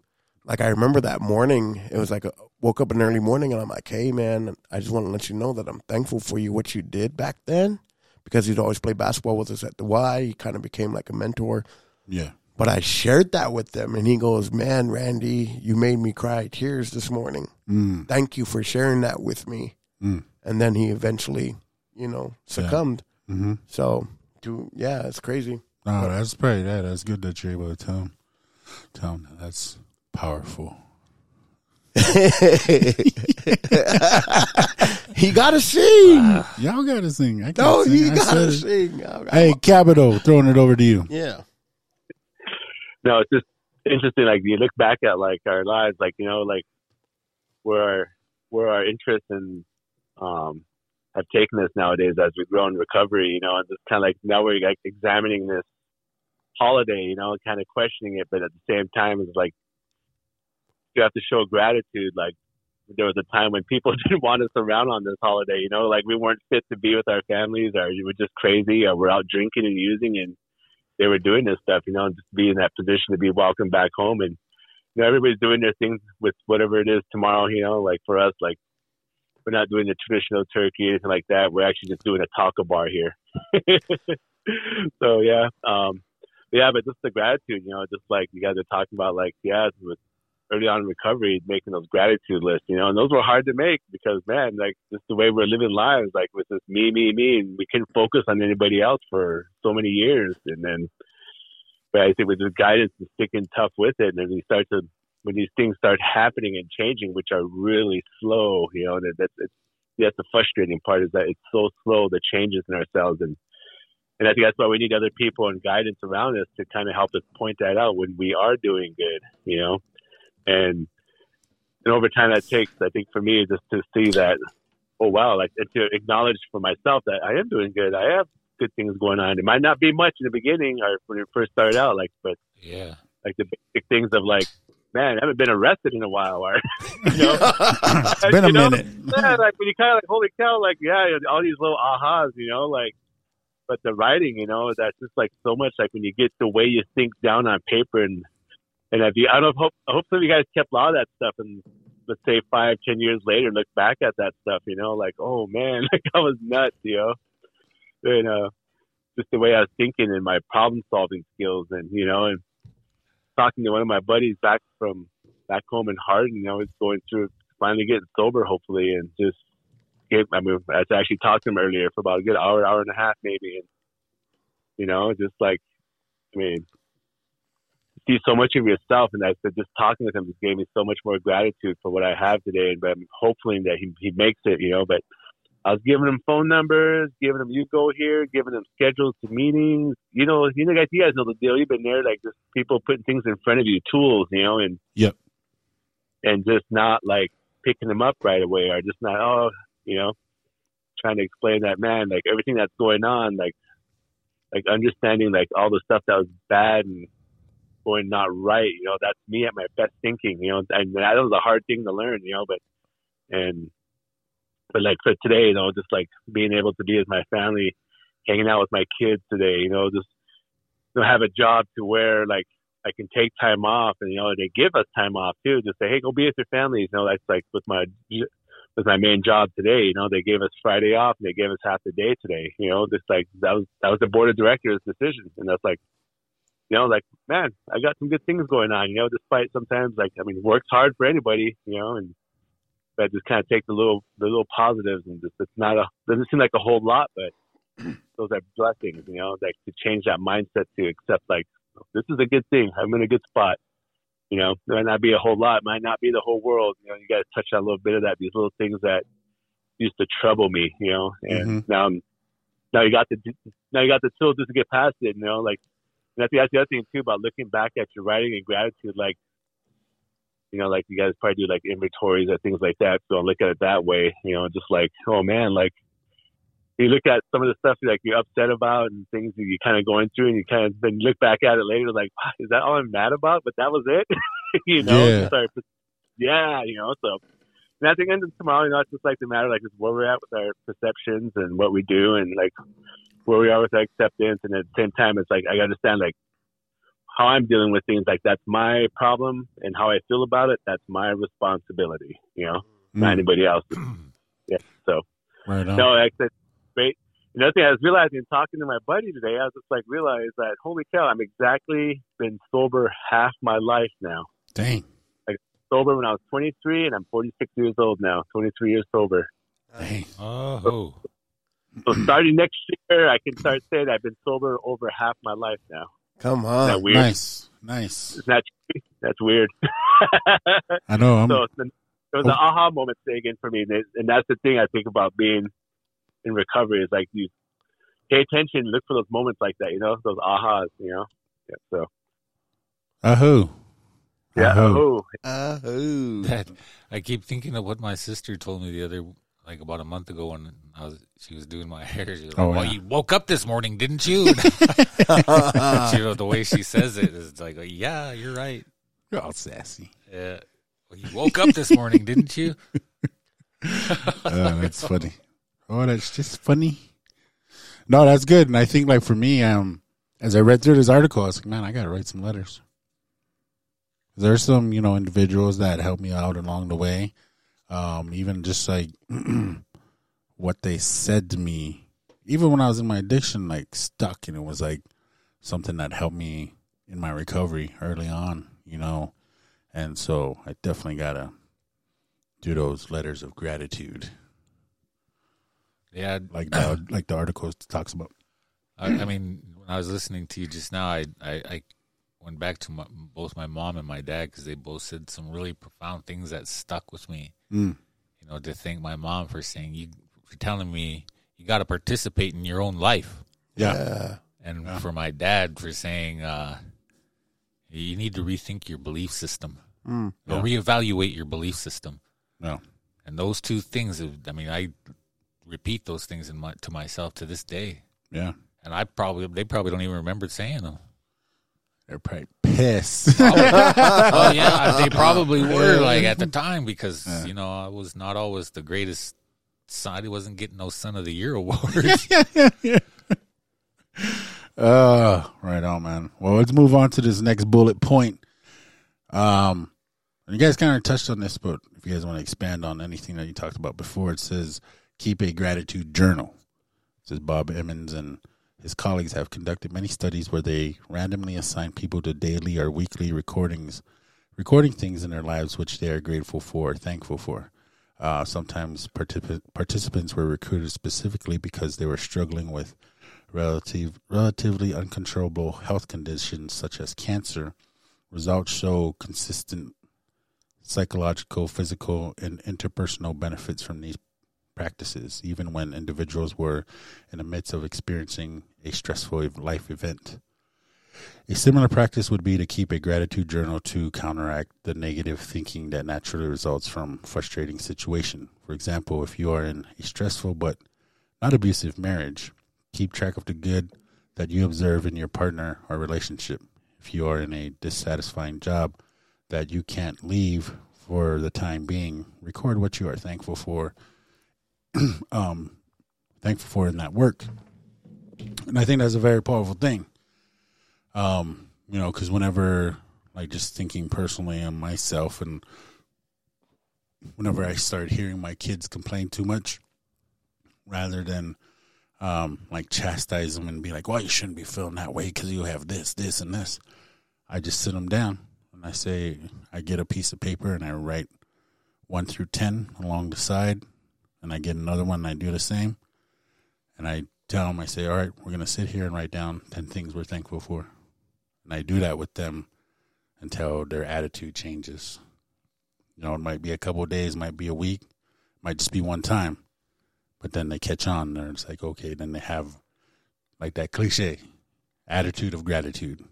like I remember that morning, it was like a, woke up in the early morning and I'm like, hey man, I just want to let you know that I'm thankful for you what you did back then because he'd always play basketball with us at the Y. He kind of became like a mentor. Yeah. But I shared that with them and he goes, man, Randy, you made me cry tears this morning. Mm. Thank you for sharing that with me. Mm. And then he eventually, you know, succumbed. Mm-hmm. So, to, yeah, it's crazy. No, that's pretty. Yeah, that's good that you're able to tell him. Tell him that. that's powerful. [LAUGHS] he got to sing. Y'all got to sing. I can't no, sing. he I gotta sing. Hey, Capito, throwing it over to you. Yeah. No, it's just interesting. Like you look back at like our lives, like you know, like where our where our interests and um have taken us nowadays as we grow in recovery. You know, and just kind of like now we're like examining this holiday. You know, kind of questioning it, but at the same time, it's like you have to show gratitude. Like there was a time when people [LAUGHS] didn't want us around on this holiday. You know, like we weren't fit to be with our families, or we were just crazy, or we're out drinking and using and they were doing this stuff, you know, and just be in that position to be welcomed back home. And, you know, everybody's doing their things with whatever it is tomorrow, you know, like for us, like we're not doing the traditional turkey, or anything like that. We're actually just doing a taco bar here. [LAUGHS] so, yeah. Um, yeah, but just the gratitude, you know, just like you guys are talking about, like, yeah, with early on in recovery, making those gratitude lists, you know, and those were hard to make because, man, like, just the way we're living lives, like with this me, me, me, and we couldn't focus on anybody else for so many years. And then, but I think with the guidance and sticking tough with it, and then you start to, when these things start happening and changing, which are really slow, you know, and that's, it's, that's the frustrating part is that it's so slow, the changes in ourselves. And, and I think that's why we need other people and guidance around us to kind of help us point that out when we are doing good, you know? And, and over time that takes, I think for me, just to see that, oh wow, like to acknowledge for myself that I am doing good. I have good things going on. It might not be much in the beginning or when it first started out, like, but Yeah. like the basic things of like, man, I haven't been arrested in a while, or [LAUGHS] you know, It's [LAUGHS] been a know? minute. yeah, like when you kind of like, holy cow, like yeah, all these little ahas, you know, like. But the writing, you know, that's just like so much. Like when you get the way you think down on paper, and and if you, I don't hope, I hope of you guys kept a lot of that stuff, and let's say five, ten years later, look back at that stuff, you know, like oh man, [LAUGHS] like I was nuts, you know, and uh, just the way I was thinking and my problem solving skills, and you know, and talking to one of my buddies back from back home in Hardin, you know, he's going through finally getting sober, hopefully, and just gave. I mean, I actually talked to him earlier for about a good hour, hour and a half, maybe, and you know, just like, I mean, see so much of yourself, and I said just talking with him just gave me so much more gratitude for what I have today, and I'm hoping that he he makes it, you know, but. I was giving him phone numbers, giving him you go here, giving him schedules to meetings. You know, you know, guys, you guys know the deal. You've been there, like just people putting things in front of you, tools, you know, and Yep. and just not like picking them up right away, or just not, oh, you know, trying to explain that man, like everything that's going on, like like understanding like all the stuff that was bad and going not right. You know, that's me at my best thinking. You know, and that was a hard thing to learn. You know, but and but like for today, you know, just like being able to be with my family, hanging out with my kids today, you know, just you know, have a job to where like I can take time off, and you know, they give us time off too. Just say, hey, go be with your families. You know, that's like with my with my main job today. You know, they gave us Friday off, and they gave us half the day today. You know, just like that was that was the board of directors' decision, and that's like you know, like man, I got some good things going on. You know, despite sometimes like I mean, work's hard for anybody. You know, and but just kind of take the little the little positives and just it's not a doesn't seem like a whole lot, but [CLEARS THROAT] those are blessings. You know, like to change that mindset to accept like this is a good thing. I'm in a good spot. You know, it might not be a whole lot, might not be the whole world. You know, you got to touch on a little bit of that. These little things that used to trouble me. You know, and mm-hmm. now I'm now you got the now you got the tools just to get past it. You know, like that's, that's the other thing too about looking back at your writing and gratitude. Like, you know, like you guys probably do like inventories or things like that. So I look at it that way. You know, just like, oh man, like you look at some of the stuff you like you're upset about and things that you're kind of going through, and you kind of then look back at it later, like, is that all I'm mad about? But that was it, [LAUGHS] you know. Yeah. Start, yeah, you know. So, and I think end of tomorrow, you know, it's just like the matter, like, is where we're at with our perceptions and what we do, and like where we are with our acceptance, and at the same time, it's like I understand like how I'm dealing with things. Like that's my problem, and how I feel about it, that's my responsibility. You know, not hmm. anybody else's. [CLEARS THROAT] yeah. So. Right on. No, like that's great. Another thing I was realizing talking to my buddy today, I was just like realized that holy cow, I'm exactly been sober half my life now. Dang. Like sober when I was 23, and I'm 46 years old now. 23 years sober. Dang. Oh, So starting next year, I can start saying I've been sober over half my life now. Come Isn't on. that weird? Nice. Nice. Isn't that that's weird? I know. I'm, [LAUGHS] so it's it was an oh. aha moment thing again for me, and, that's the thing I think about being in recovery is like you pay attention, look for those moments like that, you know, those ahas, you know. Yeah, so Ahoo. yeah, Ahoo. oh, Uh-oh. that I keep thinking of what my sister told me the other, like about a month ago when I was she was doing my [LAUGHS] hair. She was like, Oh, "Well, yeah. you woke up this morning, didn't you?" [LAUGHS] [LAUGHS] know the way she says it is like, "Yeah, you're right. You're all sassy. Yeah, well, you woke up this morning, didn't you?" Oh, that's funny. Oh, that's just funny. No, that's good. And I think like for me, um, as I read through this article, I was like, man, I gotta write some letters. There's some, you know, individuals that helped me out along the way. Um, even just like [CLEARS THROAT] what they said to me, even when I was in my addiction, like stuck, and it was like something that helped me in my recovery early on, you know. And so I definitely gotta do those letters of gratitude, Yeah, like the like the article talks about. I, I mean, when I was listening to you just now, I I, I went back to my, both my mom and my dad because they both said some really profound things that stuck with me. Mm. You know, to thank my mom for saying you for telling me you got to participate in your own life, Yeah, Yeah. and for my dad for saying uh, you need to rethink your belief system Mm. or reevaluate your belief system. no, And those two things, I mean, I repeat those things in my, to myself to this day, yeah, and I probably they probably don't even remember saying them. They're probably pissed. [LAUGHS] oh yeah, [LAUGHS] they probably were like at the time because you know I was not always the greatest. Son. he wasn't getting no Son of the Year [LAUGHS] awards. Uh, right on, man. Well, let's move on to this next bullet point. Um, and you guys kind of touched on this, but if you guys want to expand on anything that you talked about before, it says keep a gratitude journal. It says Bob Emmons and his colleagues have conducted many studies where they randomly assign people to daily or weekly recordings, recording things in their lives which they are grateful for, thankful for. Uh, sometimes particip- participants were recruited specifically because they were struggling with relative, relatively uncontrollable health conditions such as cancer. Results show consistent psychological, physical, and interpersonal benefits from these practices, even when individuals were in the midst of experiencing a stressful life event. A similar practice would be to keep a gratitude journal to counteract the negative thinking that naturally results from frustrating situation. For example, if you are in a stressful but not abusive marriage, keep track of the good that you observe in your partner or relationship. If you are in a dissatisfying job that you can't leave for the time being, record what you are thankful for. [CLEARS THROAT] um, thankful for in that work, and I think that's a very powerful thing. Um, you know, because whenever, like, just thinking personally on myself, and whenever I start hearing my kids complain too much, rather than um, like chastise them and be like, "Well, you shouldn't be feeling that way because you have this, this, and this." I just sit them down and I say, I get a piece of paper and I write one through ten along the side, and I get another one and I do the same, and I tell them, I say, "All right, we're gonna sit here and write down ten things we're thankful for," and I do that with them until their attitude changes. You know, it might be a couple of days, might be a week, might just be one time, but then they catch on. And it's like, okay, then they have like that cliche attitude of gratitude,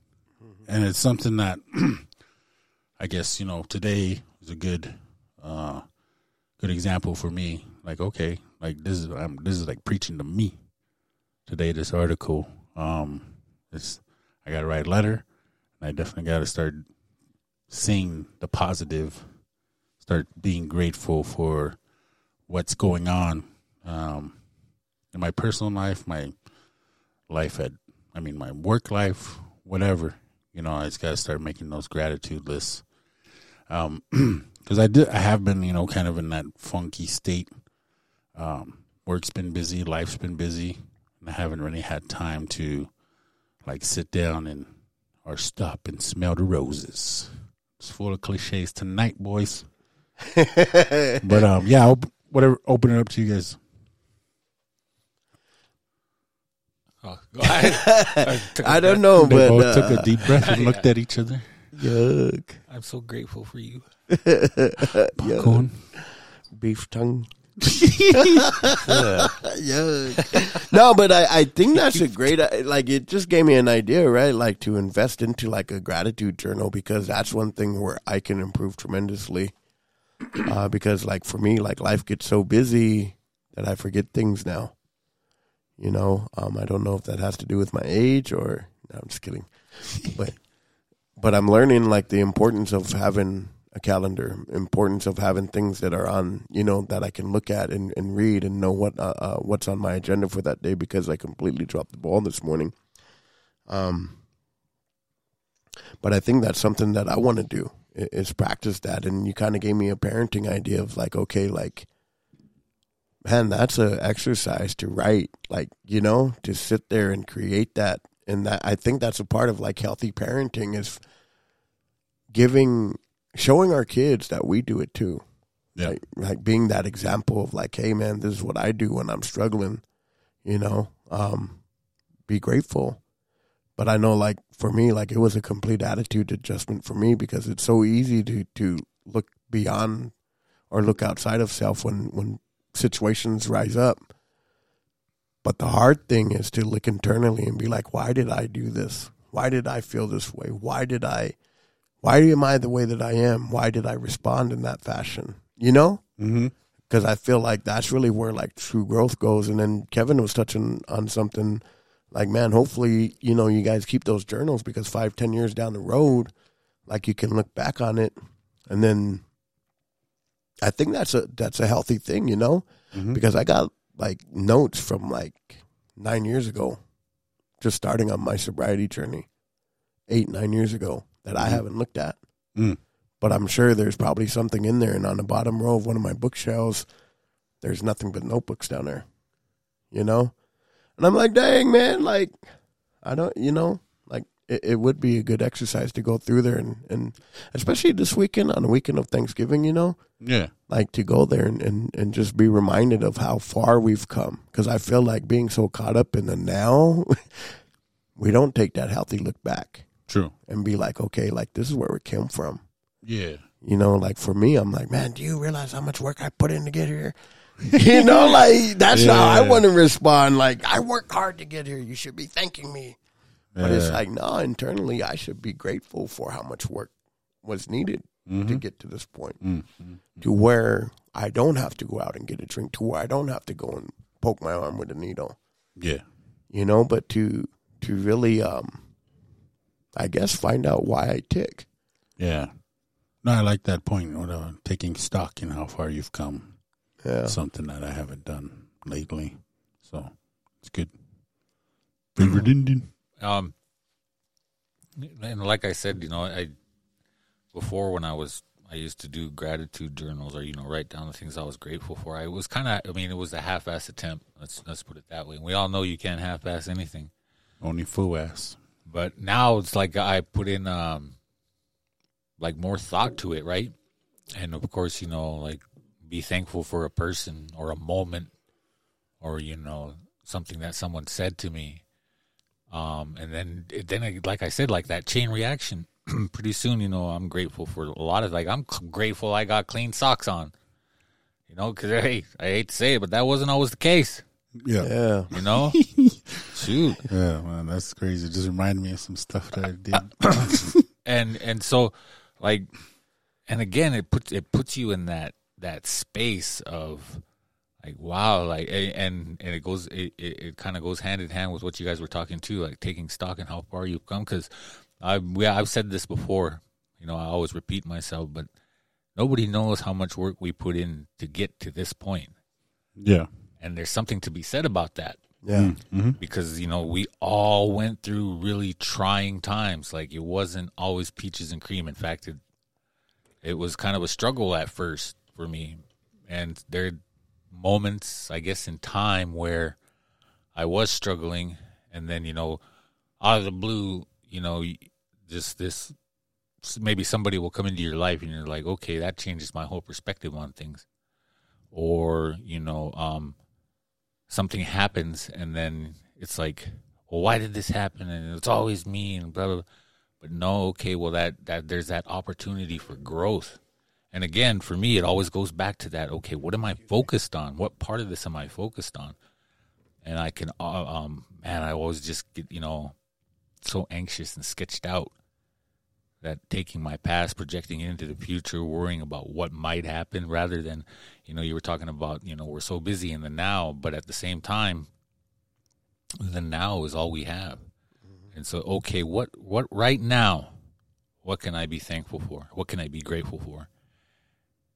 and it's something that [CLEARS THROAT] I guess you know today is a good, uh, good example for me. Like, okay, like this is I'm, this is like preaching to me today. This article, um, it's I got to write a letter, and I definitely got to start seeing the positive, start being grateful for what's going on um, in my personal life, my life at, I mean, my work life, whatever. You know, I just got to start making those gratitude lists. Um, [CLEARS THROAT] because I did, I have been, you know, kind of in that funky state. Um, work's been busy, life's been busy, and I haven't really had time to, like, sit down and or stop and smell the roses. It's full of cliches tonight, boys. [LAUGHS] but um, yeah, I'll, whatever. Open it up to you guys. Oh, go ahead. [LAUGHS] I, took don't breath. know, They but both uh, took a deep breath and looked at each other. yuck, I'm so grateful for you. [LAUGHS] Popcorn. beef tongue. Yuck. no, but I, I think that's a [LAUGHS] great uh, like it just gave me an idea, right? Like to invest into like a gratitude journal because that's one thing where I can improve tremendously. Uh, because like for me, like life gets so busy that I forget things now. You know, um, I don't know if that has to do with my age or no, I'm just kidding, but but I'm learning like the importance of having a calendar, importance of having things that are on, you know, that I can look at and, and read and know what uh, uh, what's on my agenda for that day because I completely dropped the ball this morning. Um, but I think that's something that I want to do is practice that. And you kind of gave me a parenting idea of like, okay, like, man, that's a exercise to write, like, you know, to sit there and create that. And that I think that's a part of like healthy parenting is giving showing our kids that we do it too. Yeah. Like, like being that example of like, hey man, this is what I do when I'm struggling, you know. Um, be grateful. But I know like for me, like it was a complete attitude adjustment for me because it's so easy to to look beyond or look outside of self when when situations rise up. But the hard thing is to look internally and be like, why did I do this? Why did I feel this way? Why did I why am I the way that I am? Why did I respond in that fashion? You know? Mm-hmm. Because I feel like that's really where like true growth goes. And then Kevin was touching on something like, man, hopefully, you know, you guys keep those journals because five, ten years down the road, like you can look back on it and then I think that's a that's a healthy thing, you know? Mhm. Because I got like notes from like nine years ago, just starting on my sobriety journey, eight, nine years ago that I haven't looked at. Mm. But I'm sure there's probably something in there. And on the bottom row of one of my bookshelves, there's nothing but notebooks down there, you know? And I'm like, dang, man, like, I don't, you know, like it, it would be a good exercise to go through there and, and especially this weekend, on the weekend of Thanksgiving, you know? Yeah. like to go there and, and, and just be reminded of how far we've come. Because I feel like being so caught up in the now, [LAUGHS] we don't take that healthy look back True. and be like, okay, like this is where we came from. Yeah. You know, like for me, I'm like, man, do you realize how much work I put in to get here? [LAUGHS] you know, like that's how I want to respond. Like I work hard to get here. You should be thanking me. But it's like, no, internally, I should be grateful for how much work was needed to Mhm. get to this point Mm. to where I don't have to go out and get a drink, to where I don't have to go and poke my arm with a needle, Yeah. you know, but to to really um I guess find out why I tick. Yeah. No, I like that point. Or uh, taking stock in how far you've come. Yeah. Something that I haven't done lately. So it's good. Favorite Indian. Um, and like I said, you know, I before when I was I used to do gratitude journals or you know write down the things I was grateful for. I was kind of I mean it was a half-ass attempt. Let's let's put it that way. We all know you can't half-ass anything. Only fool ass. But now it's like I put in um like more thought to it, right? And of course, you know, like be thankful for a person or a moment or you know something that someone said to me. Um and then then like I said like that chain reaction [CLEARS THROAT] pretty soon, you know, I'm grateful for a lot of like I'm grateful I got clean socks on. You know, cuz hey, I hate to say it, but that wasn't always the case, Yeah. yeah. Yeah. you know? [LAUGHS] Shoot. man, that's crazy. It just reminded me of some stuff that I did. Uh, uh, and and so like and again it puts it puts you in that that space of like wow like and and it goes it, it, it kind of goes hand in hand with what you guys were talking to like taking stock in how far you've come because i we, i've said this before you know i always repeat myself but nobody knows how much work we put in to get to this point yeah. and there's something to be said about that Yeah. because you know we all went through really trying times. Like it wasn't always peaches and cream. In fact it it was kind of a struggle at first for me. And there are moments i guess in time where i was struggling. And then you know out of the blue you know just this maybe somebody will come into your life and you're like okay that changes my whole perspective on things. Or you know um something happens and then it's like, well, why did this happen? And it's always me and blah blah. blah. But no, okay, well that that there's that opportunity for growth. And again, for me, it always goes back to that. Okay, what am I focused on? What part of this am I focused on? And I can, uh, um, man, I always just get you know so anxious and sketched out that taking my past, projecting it into the future, worrying about what might happen rather than, you know, you were talking about, you know, we're so busy in the now, but at the same time, the now is all we have. Mm-hmm. And so, okay, what, what right now, what can I be thankful for? What can I be grateful for?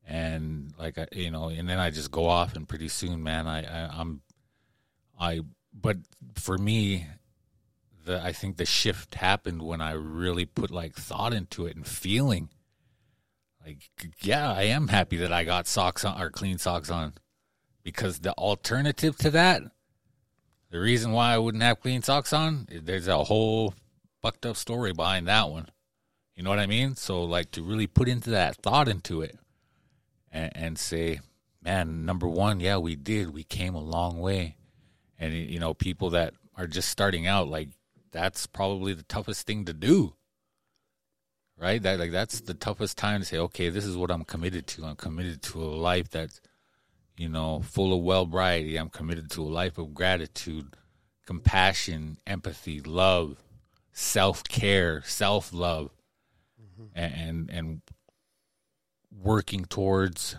And like, I, you know, and then I just go off and pretty soon, man, I, I I'm, I, but for me, the I think the shift happened when I really put like thought into it and feeling. Like, yeah, I am happy that I got socks on or clean socks on, because the alternative to that, the reason why I wouldn't have clean socks on, there's a whole fucked up story behind that one. You know what I mean? So like to really put into that thought into it, and, and say, man, number one, yeah, we did, we came a long way, and you know, people that are just starting out, like that's probably the toughest thing to do right? That like that's the toughest time to say okay this is what i'm committed to. I'm committed to a life that's you know full of Wellbriety. I'm committed to a life of gratitude compassion empathy love self-care self-love mm-hmm. and, and and working towards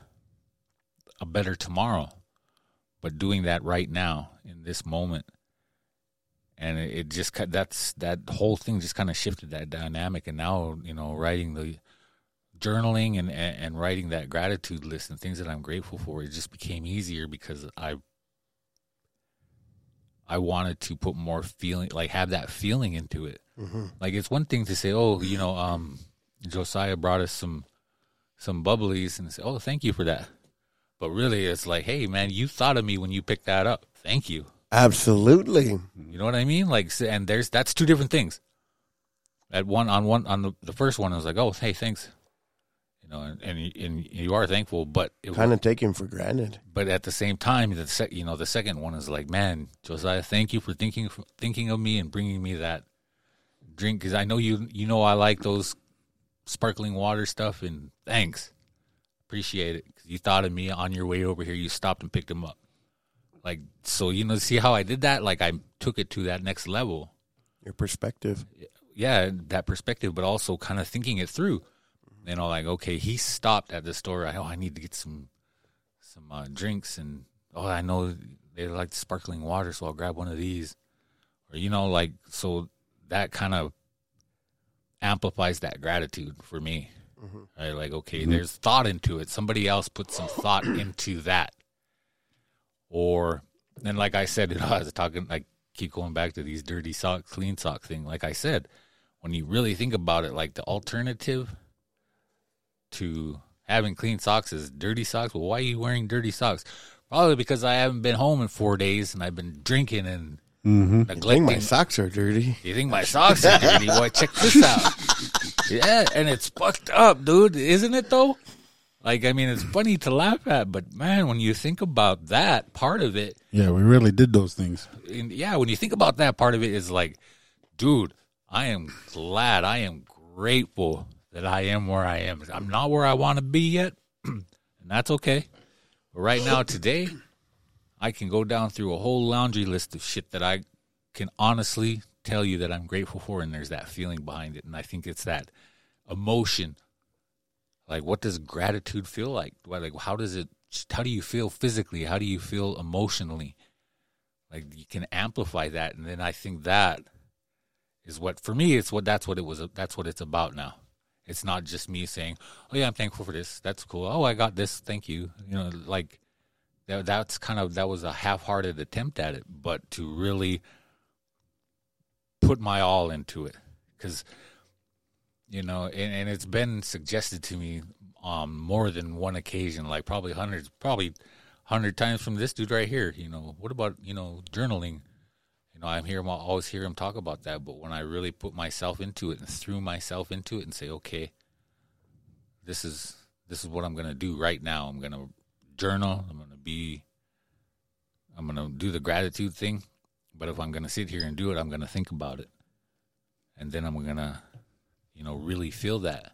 a better tomorrow. But doing that right now in this moment and it, just that's that whole thing just kind of shifted that dynamic and now you know writing the journaling and, and writing that gratitude list and things that i'm grateful for it just became easier because i i wanted to put more feeling like have that feeling into it. Like it's one thing to say oh you know um josiah brought us some some bubblies and say oh thank you for that. But really it's like hey man you thought of me when you picked that up. Thank you Absolutely. you know what I mean? Like, and there's that's two different things. At one on one on the the first one, I was like, oh, hey, thanks. You know, and and, you- and you are thankful, but it, Kind of taken for granted. but at the same time, the sec, you know, the second one is like, man, Josiah, thank you for thinking thinking of me and bringing me that drink because I know you you know I like those sparkling water stuff, and thanks, appreciate it. 'Cause you thought of me on your way over here. You stopped and picked them up. Like so, you know, see how I did that? Like I took it to that next level Your perspective. yeah, that perspective, but also kind of thinking it through. You know, like okay, he stopped at the store. I, oh, I need to get some some uh, drinks, and oh, I know they like sparkling water, so I'll grab one of these. Or you know, like so that kind of amplifies that gratitude for me. Right? Like okay, there's thought into it. Somebody else put some thought into that. Or and like I said, you [LAUGHS] know, I was talking like keep going back to these dirty sock, clean sock thing. Like I said, when you really think about it, like the alternative to having clean socks is dirty socks. Well, why are you wearing dirty socks? Probably because I haven't been home in four days and I've been drinking and mm-hmm. think neglecting. my socks are dirty. you think my socks are dirty? Boy, check this out. [LAUGHS] Yeah, and it's fucked up, dude. Isn't it though? Like, I mean, it's funny to laugh at, but man, when you think about that part of it, Yeah, we really did those things. and yeah, when you think about that part of it, is like, dude, I am glad, I am grateful that I am where I am. I'm not where I want to be yet, [CLEARS THROAT] and that's okay. But right now, today, I can go down through a whole laundry list of shit that I can honestly tell you that I'm grateful for, and there's that feeling behind it, and I think it's that emotion. Like, what does gratitude feel like? Like, how does it? How do you feel physically? How do you feel emotionally? like you can amplify that and then i think that is what for me it's what that's what it was that's what it's about now it's not just me saying oh yeah i'm thankful for this that's cool oh i got this thank you you know like that, that's kind of that was a half-hearted attempt at it but to really put my all into it because you know and, and it's been suggested to me on more than one occasion like probably hundreds probably hundred times from this dude right here. You know, what about you know journaling? You know, I'm here. I always hear him talk about that. But when I really put myself into it and threw myself into it and say, okay, this is this is what I'm gonna do right now. I'm gonna journal. I'm gonna be. I'm gonna do the gratitude thing. But if I'm gonna sit here and do it, I'm gonna think about it, and then I'm gonna, you know, really feel that,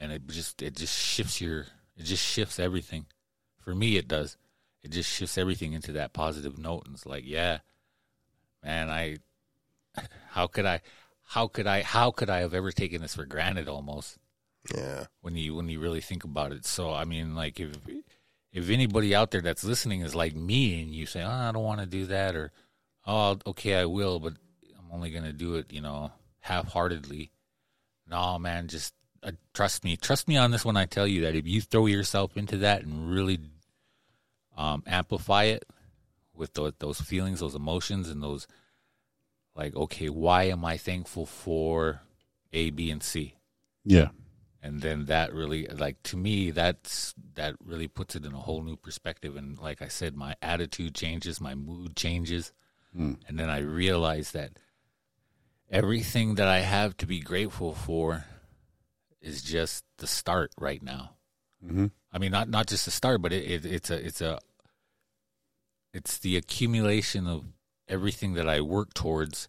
and it just it just shifts your it just shifts everything. For me it does. It just shifts everything into that positive note. And it's like yeah man i [LAUGHS] how could i how could i how could i have ever taken this for granted almost? Yeah. when you when you really think about it. So i mean like if if anybody out there that's listening is like me and you say oh, i don't want to do that or oh okay i will but i'm only going to do it you know half-heartedly no man just uh, trust me. Trust me on this when i tell you that if you throw yourself into that and really um, amplify it with those, those feelings those emotions and those like okay why am i thankful for a b and c? Yeah. and then that really like to me that's that really puts it in a whole new perspective. And like i said my attitude changes my mood changes. And then i realize that everything that i have to be grateful for is just the start right now. Mm-hmm. I mean not not just the start but it, it, it's a it's a it's the accumulation of everything that i work towards.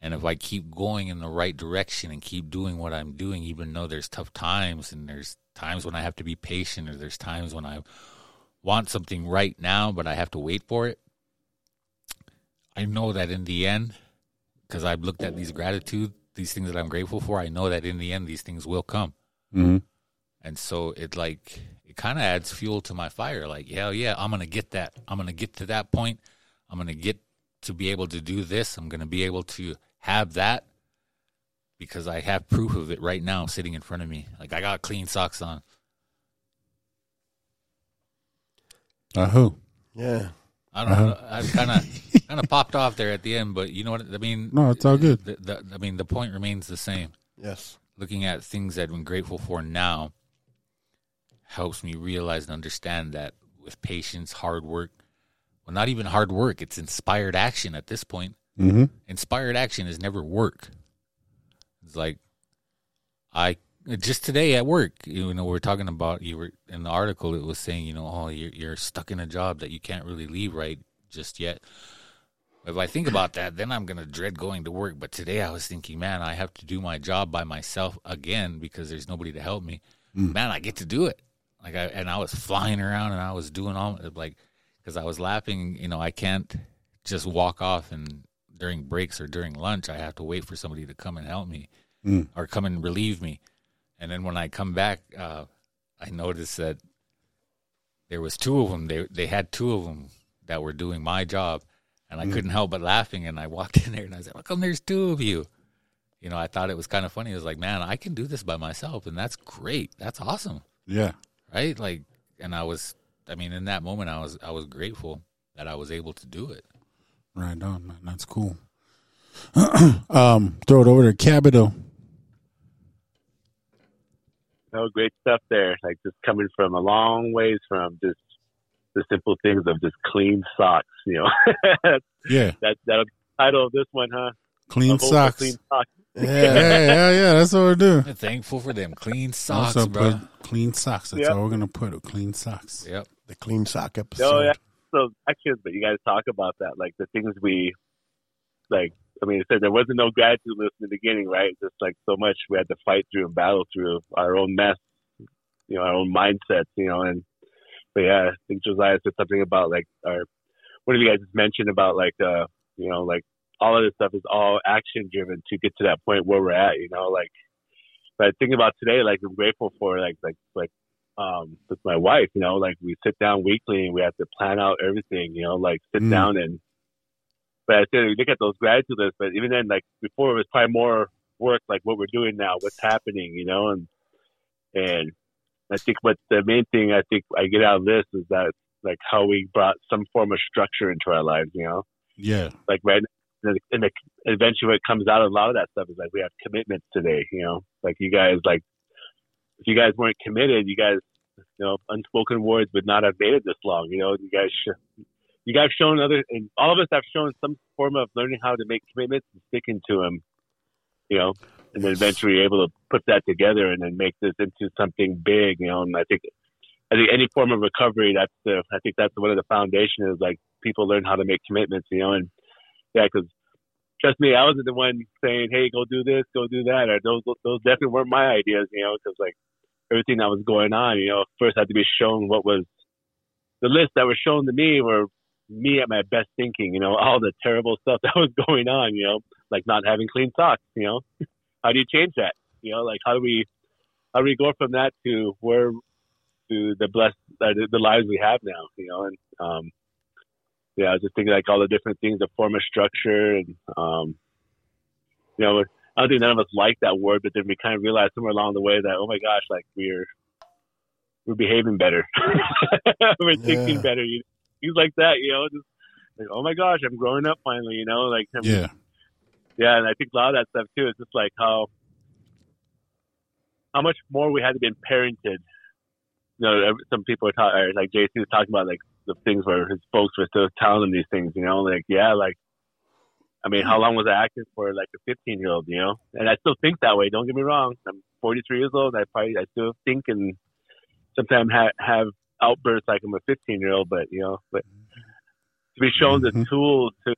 And if I keep going in the right direction and keep doing what I'm doing, even though there's tough times and there's times when I have to be patient or there's times when I want something right now, but I have to wait for it, I know that in the end, because I've looked at these gratitude, these things that I'm grateful for, I know that in the end, these things will come. Mm-hmm. And so it like, it kind of adds fuel to my fire. Like, hell yeah, I'm going to get that. I'm going to get to that point. I'm going to get to be able to do this. I'm going to be able to have that because I have proof of it right now sitting in front of me. Like I got clean socks on. Uh who? Yeah. I don't know. I kind of kind of popped off there at the end, but you know what I mean. No, it's all good. The, the, I mean, the point remains the same. Yes. Looking at things that I'm grateful for now helps me realize and understand that with patience, hard work, well, not even hard work, it's inspired action at this point. Mm-hmm. inspired action is never work. It's like I just today at work, you know, we are talking about you were in the article. It was saying, you know, oh, you're you're stuck in a job that you can't really leave right just yet. If I think about that, then I'm gonna dread going to work. But today I was thinking, man, I have to do my job by myself again because there's nobody to help me. Mm. Man, I get to do it. Like I and I was flying around and I was doing all like because I was laughing. You know, I can't just walk off and during breaks or during lunch, I have to wait for somebody to come and help me mm. or come and relieve me. And then when I come back, uh, I noticed that there was two of them. They they had two of them that were doing my job, and I couldn't help but laughing. And I walked in there and I said, "How come there's two of you?" You know, I thought it was kind of funny. I was like, "Man, I can do this by myself, and that's great. That's awesome." Yeah. right? Like, and I was, I mean, in that moment, I was, I was grateful that I was able to do it. Right on, man. That's cool. [CLEARS THROAT] um, throw it over to Cabito. No great stuff there. Like just coming from a long ways from just the simple things of just clean socks. You know, [LAUGHS] Yeah, that that'll be the title of this one, huh? clean A vote socks. Clean socks. Yeah, yeah, yeah. That's what we're doing. Thankful for them clean socks, Also bro. put clean socks. That's Yep. all we're gonna put. Clean socks. Yep. The clean sock oh, episode. No, yeah. So actions, but you guys talk about that, like the things we, like. I mean, it said there wasn't no gratitude list in the beginning, right? Just like so much we had to fight through and battle through our own mess, you know, our own mindsets, you know, and but yeah, I think Josiah said something about like our one of you guys just mentioned about like uh you know like all of this stuff is all action driven to get to that point where we're at, you know, like. But thinking about today, like I'm grateful for like like like um with my wife, you know, like we sit down weekly and we have to plan out everything, you know, like sit Mm. down and but I said we look at those gratitude lists, but even then like before it was probably more work like what we're doing now, what's happening, you know, and and I think what the main thing I think I get out of this is that like how we brought some form of structure into our lives, you know. Yeah, Like right and the, and the eventually what comes out of a lot of that stuff is like we have commitments today, you know. Like you guys like if you guys weren't committed, you guys you know, unspoken words would not have made it this long. You know, you guys, sh- you guys shown other, and all of us have shown some form of learning how to make commitments and sticking to them. You know, and then eventually able to put that together and then make this into something big. You know, and I think, I think any form of recovery, that's the, I think that's one of the foundation is like people learn how to make commitments. You know, and yeah, because trust me, I wasn't the one saying, "Hey, go do this, go do that," or those those definitely weren't my ideas. You know, because like everything that was going on, you know, first had to be shown what was the list that was shown to me were me at my best thinking, you know, [LAUGHS] all the terrible stuff that was going on, you know, like not having clean socks, you know. [LAUGHS] How do you change that? You know, like how do we how do we go from that to where to the blessed uh, the, the lives we have now, you know, and um yeah, I was just thinking like all the different things, the form of structure and um you know, I don't think none of us like that word, but then we kind of realized somewhere along the way that, oh my gosh, like we're we're behaving better, [LAUGHS] we're thinking better. You, things like that, you know. Just like, oh my gosh, I'm growing up finally, you know. Like, I'm- yeah, yeah, and I think a lot of that stuff too is just like how how much more we had to be parented. You know, some people are talking, like JC was talking about, like the things where his folks were still telling him these things. You know, like yeah, like I mean, how long was I acting for like a 15 year old? You know, and I still think that way. Don't get me wrong. I'm 43 years old. I probably I still think and sometimes ha- have outbursts like I'm a 15 year old. But you know, but to be shown the Mhm. tools to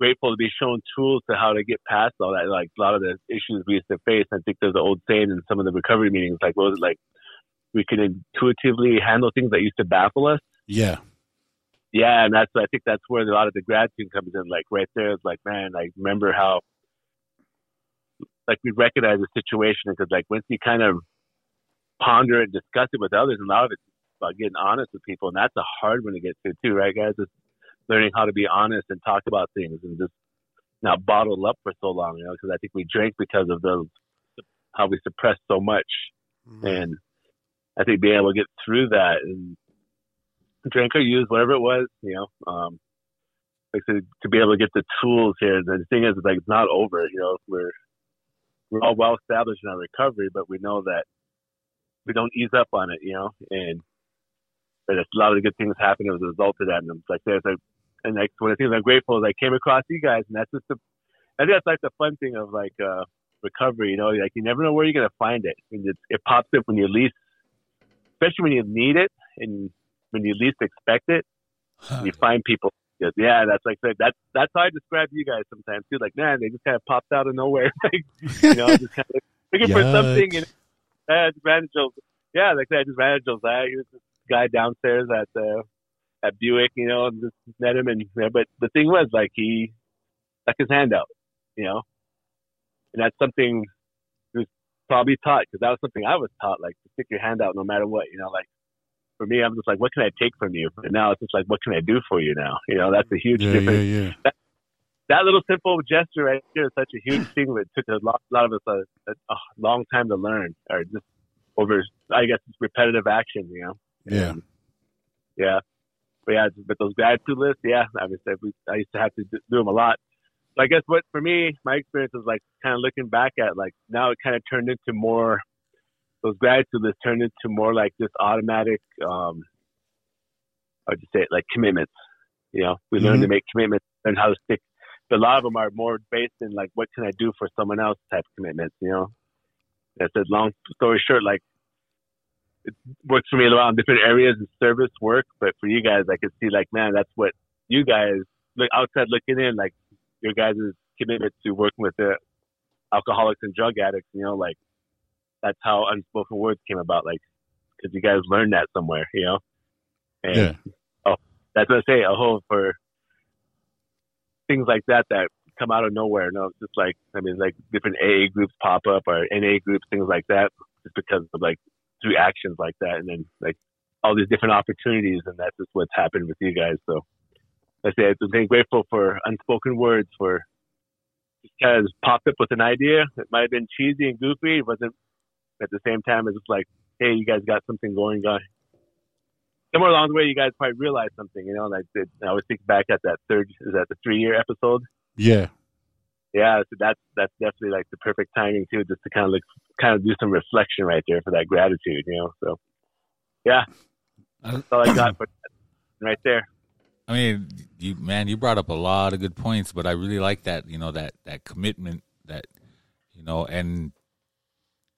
grateful to be shown tools to how to get past all that. Like a lot of the issues we used to face. I think there's an old saying in some of the recovery meetings, like what was it like? We can intuitively handle things that used to baffle us. yeah, Yeah, and that's I think that's where a lot of the gratitude comes in. Like right there, it's like man, I remember how like we recognize the situation because like once you kind of ponder and discuss it with others, and a lot of it's about getting honest with people, and that's a hard one to get to too, right, guys? It's learning how to be honest and talk about things and just not bottle up for so long, you know, because I think we drink because of those how we suppress so much, and I think being able to get through that and drink or use whatever it was, you know, um, like to, to be able to get the tools here. The thing is, it's like it's not over. You know, we're we're all well established in our recovery, but we know that we don't ease up on it. You know, and but a lot of the good things happen as a result of that. And it's like there's like, and like one of the things I'm grateful is I came across you guys, and that's just the I think that's like the fun thing of like uh recovery. You know, like you never know where you're gonna find it, and it, it pops up when you least, especially when you need it and when you least expect it you find people. Yeah, that's like that. That's that's how I describe you guys sometimes too. Like, man, they just kind of popped out of nowhere. [LAUGHS] like, you know, just kind of looking for something. And just ran into, yeah, like that. Just ran into Josiah. He was this guy downstairs at uh, at Buick, you know, and just met him. And but the thing was, like, he stuck his hand out, you know, and that's something he was probably taught because that was something I was taught, like to stick your hand out no matter what, you know, like for me, I'm just like, what can I take from you? And now it's just like, what can I do for you now? You know, that's a huge yeah, difference. yeah, yeah. That little simple gesture right there is such a huge [LAUGHS] thing that took a lot, lot of us a, a, a long time to learn, or just over, I guess, it's repetitive action. You know. Yeah. And, yeah. But yeah, but those gratitude lists, yeah, I mean, we, I used to have to do them a lot. But I guess what for me, my experience is like kind of looking back at like now it kind of turned into more those gratitude lists turned into more like just automatic. Um, I would just say it, like commitments. You know, we learn to make commitments and how to stick. But a lot of them are more based in like, what can I do for someone else type commitments. You know, that's a long story short. Like, it works for me a lot in different areas of service work, but for you guys, I could see like, man, that's what you guys look outside looking in, like your guys' commitment to working with the alcoholics and drug addicts. You know, like that's how unspoken words came about. Like, because you guys learned that somewhere. You know, and Yeah. oh, that's what I say. A whole for things like that that come out of nowhere. No, it's just like I mean, like different AA groups pop up or NA groups, things like that, just because of like through actions like that, and then like all these different opportunities, and that's just what's happened with you guys. So I say I'm being grateful for unspoken words for just kind of popped up with an idea. It might have been cheesy and goofy. It wasn't at the same time. It's just like, hey, you guys got something going on. Somewhere along the way, you guys probably realized something, you know. Like I always think back at that third, is that the three year episode? Yeah. yeah, so that's that's definitely like the perfect timing too, just to kind of look, kind of do some reflection right there for that gratitude, you know. So, yeah, uh, that's all I got for [CLEARS THROAT] right there. I mean, you man, you brought up a lot of good points, but I really like that, you know, that that commitment that you know, and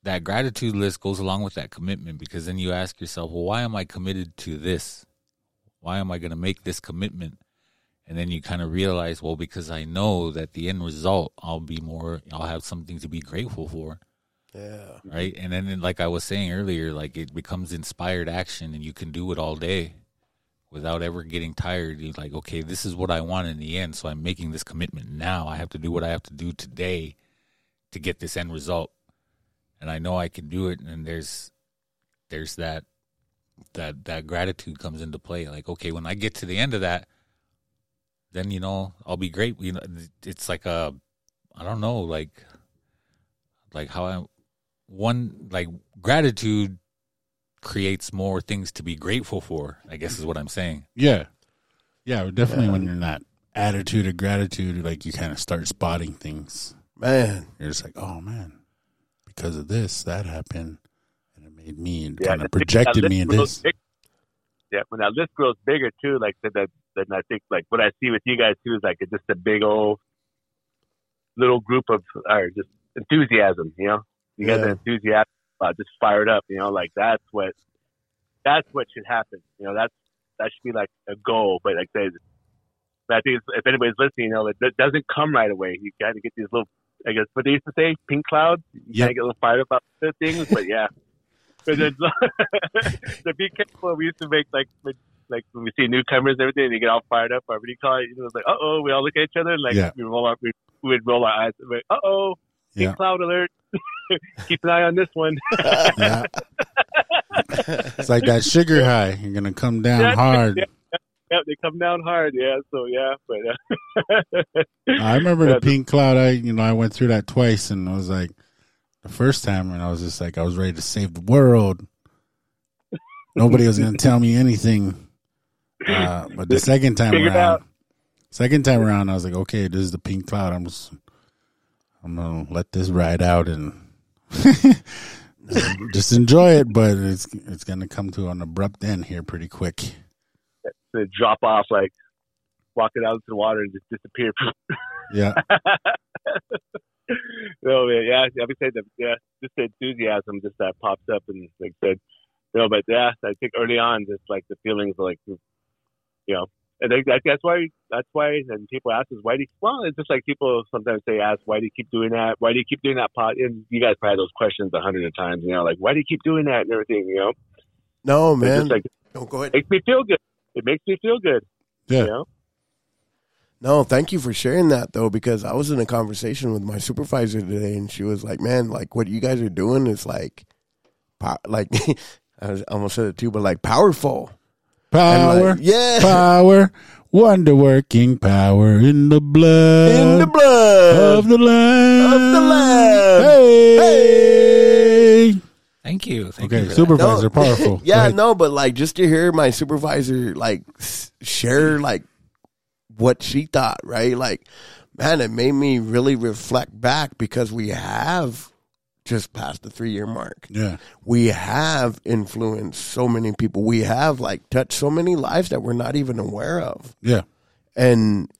that gratitude list goes along with that commitment because then you ask yourself, well, why am I committed to this? Why am I going to make this commitment? And then you kind of realize, well, because I know that the end result, I'll be more, I'll have something to be grateful for Yeah. right? And then, like I was saying earlier, like it becomes inspired action, and you can do it all day without ever getting tired. You're like, okay, this is what I want in the end, so I'm making this commitment now. I have to do what I have to do today to get this end result, and I know I can do it. And there's, there's that, that that gratitude comes into play. Like, okay, when I get to the end of that, then you know I'll be great. You know, it's like a, I don't know, like, like how I one like gratitude creates more things to be grateful for i guess is what i'm saying Yeah. Yeah, definitely when you're in that attitude of gratitude, like you kind of start spotting things. Man. You're just like, oh man, because of this, that happened. And it made me, and Yeah, kind of projected me in this. big- Yeah, when that list grows bigger too, like that, that, then I think like what I see with you guys too is like it's just a big old little group of or just enthusiasm. You know, you guys Yeah. are enthusiastic, about just fired up. You know, like that's what that's what should happen. You know, that's that should be like a goal. But like I said, but I think if anybody's listening, you know, it it doesn't come right away. You got to get these little, I guess, what they used to say, pink clouds. You Yep. gotta get a little fired up about the things. But yeah. [LAUGHS] But then, [LAUGHS] so be careful. We used to make like like when we see newcomers and everything, and you get all fired up. Or what do you call it? You know, it's like, uh oh, we all look at each other and like Yeah. we roll our we, we would roll our eyes. Like, uh oh, pink Yeah. cloud alert. [LAUGHS] Keep an eye on this one. [LAUGHS] Yeah. [LAUGHS] it's like that sugar high. You're gonna come down Yeah, hard. yeah. Yep, they come down hard. Yeah, so yeah, but uh, I remember the pink cloud. I you know I went through that twice, and it was like the first time, and I was just like I was ready to save the world. Nobody was gonna tell me anything. Uh, but the second time Figured around, out. second time around, I was like, okay, this is the pink cloud. I'm just, I'm gonna let this ride out and [LAUGHS] just enjoy it. But it's it's gonna come to an abrupt end here pretty quick. to drop off, like walking out into the water and just disappear. [LAUGHS] Yeah, no, man, yeah, I would say that, yeah, just the enthusiasm just that pops up and like said, you know, but yeah, I think early on, just like the feelings of like, you know, and I that's why, that's why, and people ask us, why do you, well, it's just like people sometimes say, ask, why do you keep doing that? Why do you keep doing that pot? And you guys probably had those questions a hundred of times, you know, like, why do you keep doing that and everything, you know? No, man. just like, Don't go ahead. it makes me feel good. It makes me feel good, yeah, you know? No, thank you for sharing that though, because I was in a conversation with my supervisor today, and she was like, "Man, like what you guys are doing is like, pow- like [LAUGHS] I was- almost said it too, but like powerful." And, like, power, yeah, power, wonder working power in the blood, in the blood of the Lamb. of the Lamb. Hey. thank you thank you Okay, for that. supervisor, No. [LAUGHS] powerful. Yeah, ahead. no, but like just to hear my supervisor like share like what she thought, right? Like, man, it made me really reflect back because we have just past the three year mark. Yeah. We have influenced so many people. We have like touched so many lives that we're not even aware of. Yeah. And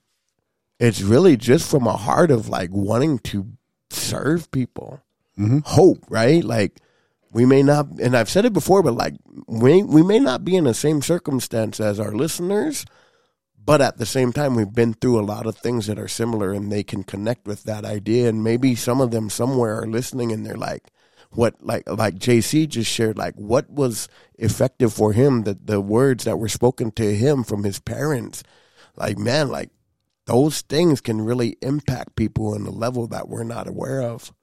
it's really just from a heart of like wanting to serve people. Mm-hmm. Hope, right? Like we may not and I've said it before, but like we we may not be in the same circumstance as our listeners, but at the same time we've been through a lot of things that are similar and they can connect with that idea. And maybe some of them somewhere are listening and they're like what like like JC just shared like what was effective for him that the words that were spoken to him from his parents like man like those things can really impact people in a level that we're not aware of.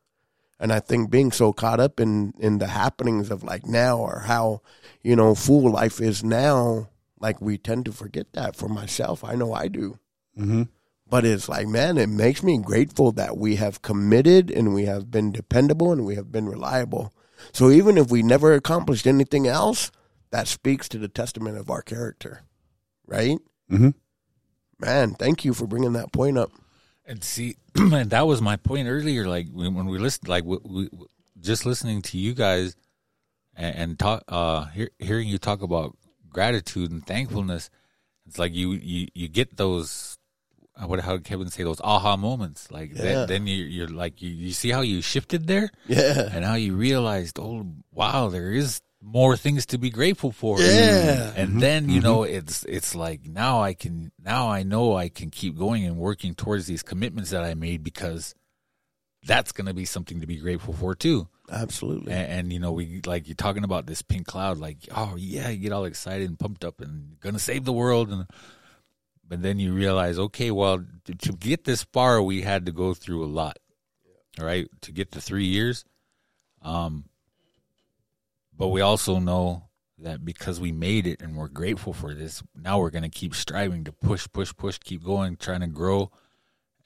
And I think being so caught up in in the happenings of like now or how you know full life is now, like we tend to forget that. For myself, I know I do. Mm-hmm. But it's like, man, it makes me grateful that we have committed and we have been dependable and we have been reliable. So even if we never accomplished anything else, that speaks to the testament of our character, right? Mhm. Man, thank you for bringing that point up. And see, [CLEARS THROAT] and that was my point earlier. Like when, when we listened, like we, we, just listening to you guys and, and talk, uh, hear, hearing you talk about gratitude and thankfulness. It's like you you you get those. uh, What how did Kevin say those aha moments? Like Yeah. then, then you, you're like you, you see how you shifted there, Yeah. and how you realized, oh wow, there is more things to be grateful for. Yeah. And then, you know, it's it's like now I can now I know I can keep going and working towards these commitments that I made because that's going to be something to be grateful for too. Absolutely. And, and you know, we like you're talking about this pink cloud like, oh yeah, you get all excited and pumped up and to save the world and but then you realize, okay, well, to, to get this far we had to go through a lot. All right? To get to 3 years. Um but we also know that because we made it and we're grateful for this, now we're to keep striving to push, push, push, keep going, trying to grow.